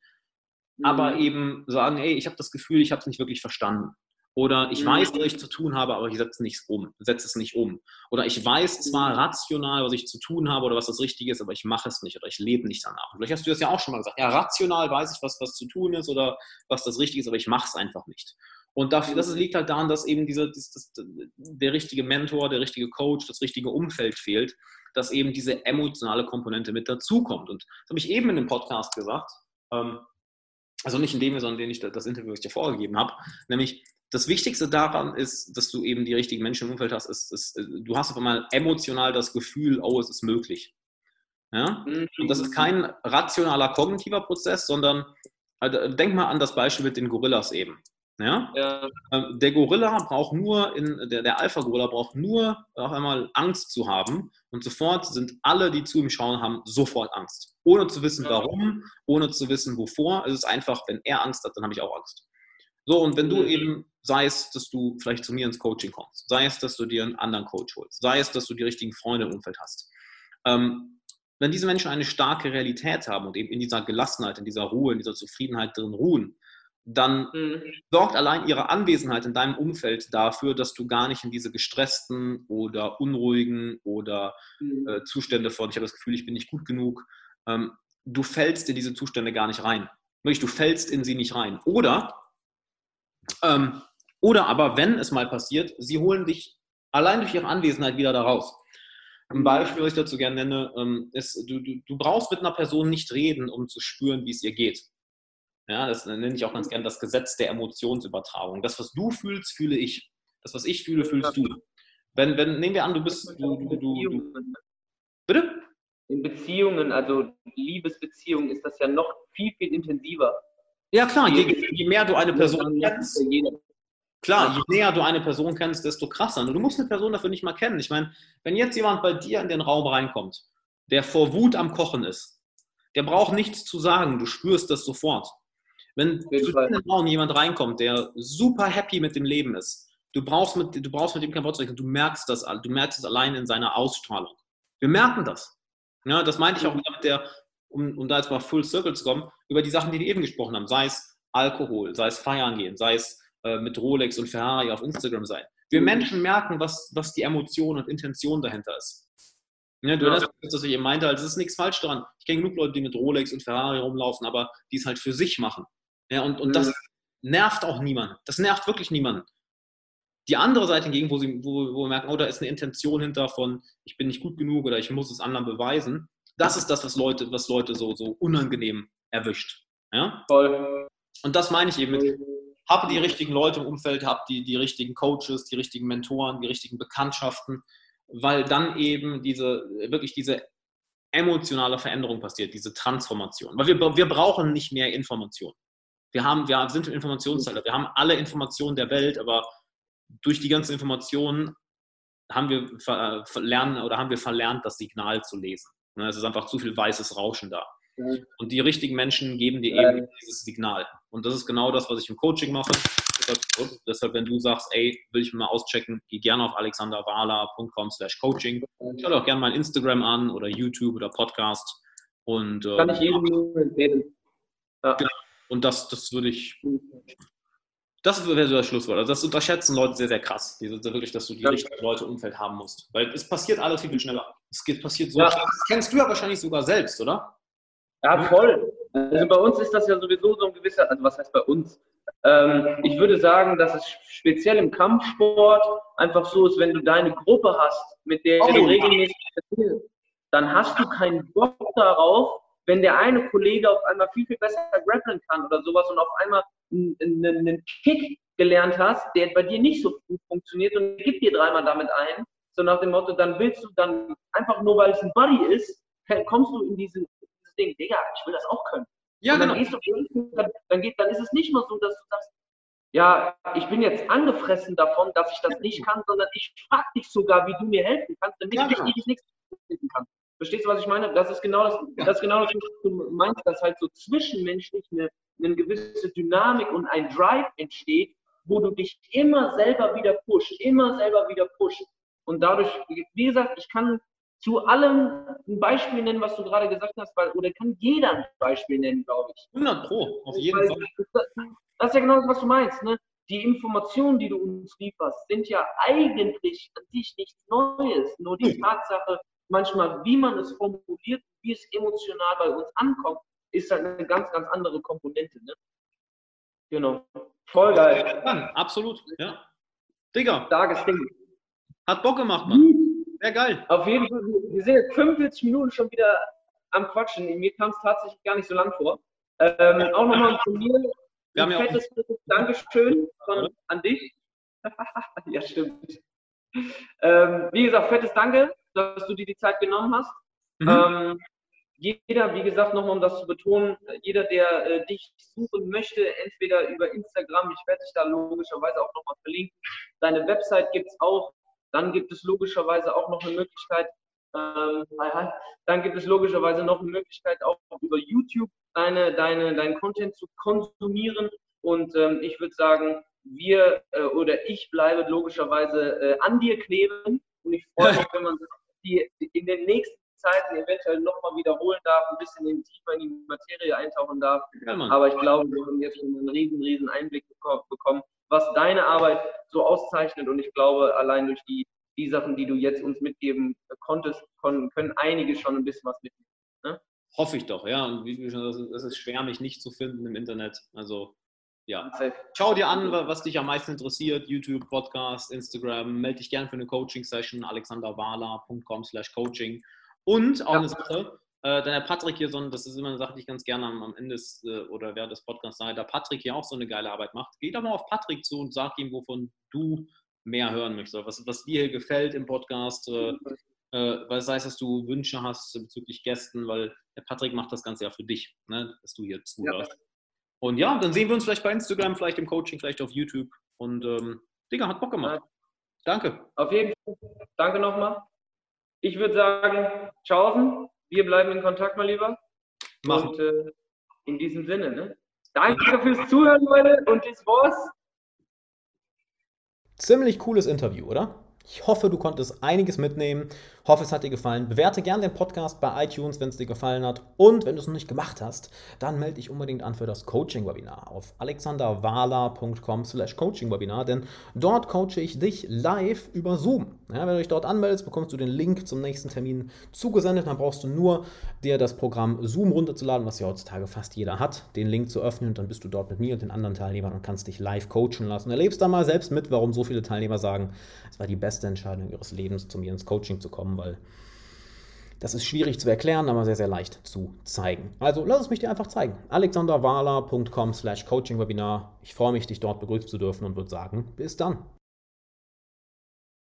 aber mhm. eben sagen, ey, ich habe das Gefühl, ich habe es nicht wirklich verstanden. Oder ich mhm. weiß, was ich zu tun habe, aber ich setze nichts um, setze es nicht um. Oder ich weiß zwar mhm. rational, was ich zu tun habe oder was das Richtige ist, aber ich mache es nicht oder ich lebe nicht danach. Und vielleicht hast du das ja auch schon mal gesagt. Ja, rational weiß ich, was, was zu tun ist oder was das Richtige ist, aber ich mache es einfach nicht. Und dafür, das liegt halt daran, dass eben diese, das, das, der richtige Mentor, der richtige Coach, das richtige Umfeld fehlt, dass eben diese emotionale Komponente mit dazukommt. Und das habe ich eben in dem Podcast gesagt. Ähm, also nicht in dem, sondern in dem ich das Interview, was ich dir vorgegeben habe, nämlich das Wichtigste daran ist, dass du eben die richtigen Menschen im Umfeld hast, ist, ist du hast auf einmal emotional das Gefühl, oh, es ist möglich. Ja? Und das ist kein rationaler kognitiver Prozess, sondern also, denk mal an das Beispiel mit den Gorillas eben. Ja? ja. Ähm, der Gorilla braucht nur, in, der, der Alpha-Gorilla braucht nur auf einmal Angst zu haben und sofort sind alle, die zu ihm schauen, haben sofort Angst. Ohne zu wissen, warum, ohne zu wissen, wovor. Es ist einfach, wenn er Angst hat, dann habe ich auch Angst. So, und wenn du mhm. eben, sei es, dass du vielleicht zu mir ins Coaching kommst, sei es, dass du dir einen anderen Coach holst, sei es, dass du die richtigen Freunde im Umfeld hast, ähm, wenn diese Menschen eine starke Realität haben und eben in dieser Gelassenheit, in dieser Ruhe, in dieser Zufriedenheit drin ruhen, dann mhm. sorgt allein ihre Anwesenheit in deinem Umfeld dafür, dass du gar nicht in diese gestressten oder unruhigen oder mhm. äh, Zustände von, ich habe das Gefühl, ich bin nicht gut genug, ähm, du fällst in diese Zustände gar nicht rein. Du fällst in sie nicht rein. Oder, ähm, oder aber, wenn es mal passiert, sie holen dich allein durch ihre Anwesenheit wieder da raus. Ein Beispiel, was ich dazu gerne nenne, ähm, ist, du, du, du brauchst mit einer Person nicht reden, um zu spüren, wie es ihr geht. Ja, das nenne ich auch ganz gerne das Gesetz der Emotionsübertragung. Das, was du fühlst, fühle ich. Das, was ich fühle, fühlst du. Wenn, wenn, nehmen wir an, du bist. Du, du, du, bitte? In Beziehungen, also Liebesbeziehungen, ist das ja noch viel, viel intensiver. Ja, klar, je, je mehr du eine Person kennst. Klar, je näher du eine Person kennst, desto krasser. Und du musst eine Person dafür nicht mal kennen. Ich meine, wenn jetzt jemand bei dir in den Raum reinkommt, der vor Wut am Kochen ist, der braucht nichts zu sagen, du spürst das sofort. Wenn zu den Raum jemand reinkommt, der super happy mit dem Leben ist, du brauchst mit, du brauchst mit dem kein Wort zu rechnen, du merkst das, du merkst es allein in seiner Ausstrahlung. Wir merken das. Ja, das meinte ich auch mit der, um, um da jetzt mal full circle zu kommen, über die Sachen, die wir eben gesprochen haben, sei es Alkohol, sei es Feiern gehen, sei es äh, mit Rolex und Ferrari auf Instagram sein. Wir Menschen merken, was, was die Emotion und Intention dahinter ist. Ja, du ja. das, was ich eben meinte, also es ist nichts falsch daran. Ich kenne genug Leute, die mit Rolex und Ferrari rumlaufen, aber die es halt für sich machen. Ja, und, und mhm. das nervt auch niemanden. Das nervt wirklich niemanden. Die andere Seite hingegen, wo, sie, wo, wo wir merken, oh, da ist eine Intention hinter von, ich bin nicht gut genug oder ich muss es anderen beweisen, das ist das, was Leute, was Leute so, so unangenehm erwischt. Ja? Voll. Und das meine ich eben mit, habe die richtigen Leute im Umfeld, habe die, die richtigen Coaches, die richtigen Mentoren, die richtigen Bekanntschaften, weil dann eben diese, wirklich diese emotionale Veränderung passiert, diese Transformation. Weil wir, wir brauchen nicht mehr Information. Wir, haben, wir sind Informationszeitalter, wir haben alle Informationen der Welt, aber durch die ganzen Informationen haben wir verlernt oder haben wir verlernt, das Signal zu lesen. Ne, es ist einfach zu viel weißes Rauschen da. Und die richtigen Menschen geben dir eben dieses Signal. Und das ist genau das, was ich im Coaching mache. Deshalb, deshalb wenn du sagst, ey, will ich mal auschecken, geh gerne auf alexanderwala.com slash coaching. Schau dir auch gerne mein Instagram an oder YouTube oder Podcast. Und, äh, Kann ich jedem nur empfehlen. Ja. Genau. Und das, das würde ich, das wäre so das Schlusswort. Also das unterschätzen Leute sehr, sehr krass. Diese, wirklich, dass du die ja. richtigen Leute im Umfeld haben musst. Weil es passiert alles viel schneller. Es geht, passiert so ja. schnell. Das kennst du ja wahrscheinlich sogar selbst, oder? Ja, voll. Also bei uns ist das ja sowieso so ein gewisser, also was heißt bei uns? Ähm, ich würde sagen, dass es speziell im Kampfsport einfach so ist, wenn du deine Gruppe hast, mit der oh. du regelmäßig spielst, dann hast du keinen Bock darauf, wenn der eine Kollege auf einmal viel, viel besser grappeln kann oder sowas und auf einmal einen Kick gelernt hast, der bei dir nicht so gut funktioniert und gibt dir dreimal damit ein, so nach dem Motto, dann willst du dann einfach nur, weil es ein Buddy ist, kommst du in diese, dieses Ding, Digga, ich will das auch können. Ja, und dann genau. Gehst du, dann, dann, geht, dann ist es nicht nur so, dass du sagst, ja, ich bin jetzt angefressen davon, dass ich das nicht kann, sondern ich frage dich sogar, wie du mir helfen kannst, damit ja, genau. ich dich nichts helfen kann. Verstehst du, was ich meine? Das ist genau das, das ist genau das, was du meinst, dass halt so zwischenmenschlich eine, eine gewisse Dynamik und ein Drive entsteht, wo du dich immer selber wieder pusht, immer selber wieder pusht. Und dadurch, wie gesagt, ich kann zu allem ein Beispiel nennen, was du gerade gesagt hast, weil, oder kann jeder ein Beispiel nennen, glaube ich. 100 Pro, auf jeden weil, Fall. Das, das, ist ja genau das, was du meinst. Ne? Die Informationen, die du uns lieferst, sind ja eigentlich an sich nichts Neues. Nur die hm. Tatsache, manchmal, wie man es formuliert, wie es emotional bei uns ankommt, ist halt eine ganz, ganz andere Komponente. Ne? Genau. Voll geil. Ja, absolut, ja. Digga. Starkes Ding. Hat Bock gemacht, Mann. Sehr geil. Auf jeden Fall. Wir sind jetzt 45 Minuten schon wieder am Quatschen. Mir kam es tatsächlich gar nicht so lang vor. Ähm, auch nochmal von mir wir ein fettes, ja Dankeschön von, an dich. ja, stimmt. Ähm, wie gesagt, fettes Danke dass du dir die Zeit genommen hast. Mhm. Ähm, jeder, wie gesagt, nochmal um das zu betonen, jeder, der äh, dich suchen möchte, entweder über Instagram, ich werde dich da logischerweise auch nochmal verlinken. Deine Website gibt es auch. Dann gibt es logischerweise auch noch eine Möglichkeit, ähm, dann gibt es logischerweise noch eine Möglichkeit, auch über YouTube deine, deine, deinen Content zu konsumieren. Und ähm, ich würde sagen, wir äh, oder ich bleibe logischerweise äh, an dir kleben. Und ich freue mich, wenn man die in den nächsten Zeiten eventuell nochmal wiederholen darf, ein bisschen in tiefer in die Materie eintauchen darf. Ja, Aber ich glaube, wir haben jetzt schon einen riesen, riesen Einblick bekommen, was deine Arbeit so auszeichnet. Und ich glaube, allein durch die, die Sachen, die du jetzt uns mitgeben konntest, können, können einige schon ein bisschen was mitnehmen. Ne? Hoffe ich doch, ja. Und wie schon, es ist schwer, mich nicht zu finden im Internet. Also ja. Schau dir an, was dich am meisten interessiert. YouTube, Podcast, Instagram. Melde dich gerne für eine Coaching-Session. alexanderwala.com slash coaching. Und auch ja. eine Sache, äh, der Patrick hier, so, das ist immer eine Sache, die ich ganz gerne am, am Ende äh, oder während des Podcasts sage, da Patrick hier auch so eine geile Arbeit macht. Geh doch mal auf Patrick zu und sag ihm, wovon du mehr hören möchtest. Was, was dir hier gefällt im Podcast. Äh, äh, was heißt, dass du Wünsche hast bezüglich Gästen, weil der Patrick macht das Ganze ja für dich, ne, dass du hier zuhörst. Ja. Und ja, dann sehen wir uns vielleicht bei Instagram, vielleicht im Coaching, vielleicht auf YouTube. Und ähm, Digga, hat Bock gemacht. Danke. Auf jeden Fall. Danke nochmal. Ich würde sagen, tschaußen. Wir bleiben in Kontakt, mal lieber. Machen. Und äh, in diesem Sinne, ne? Danke fürs Zuhören, Leute, und das war's. Ziemlich cooles Interview, oder? Ich hoffe, du konntest einiges mitnehmen. Hoffe, es hat dir gefallen. Bewerte gerne den Podcast bei iTunes, wenn es dir gefallen hat. Und wenn du es noch nicht gemacht hast, dann melde dich unbedingt an für das Coaching-Webinar auf alexanderwala.com slash Coaching-Webinar, denn dort coache ich dich live über Zoom. Ja, wenn du dich dort anmeldest, bekommst du den Link zum nächsten Termin zugesendet. Dann brauchst du nur dir das Programm Zoom runterzuladen, was ja heutzutage fast jeder hat, den Link zu öffnen und dann bist du dort mit mir und den anderen Teilnehmern und kannst dich live coachen lassen. Erlebst dann mal selbst mit, warum so viele Teilnehmer sagen, es war die beste Entscheidung ihres Lebens, zu mir ins Coaching zu kommen, weil das ist schwierig zu erklären, aber sehr, sehr leicht zu zeigen. Also lass es mich dir einfach zeigen. alexanderwala.com slash coachingwebinar. Ich freue mich, dich dort begrüßen zu dürfen und würde sagen, bis dann.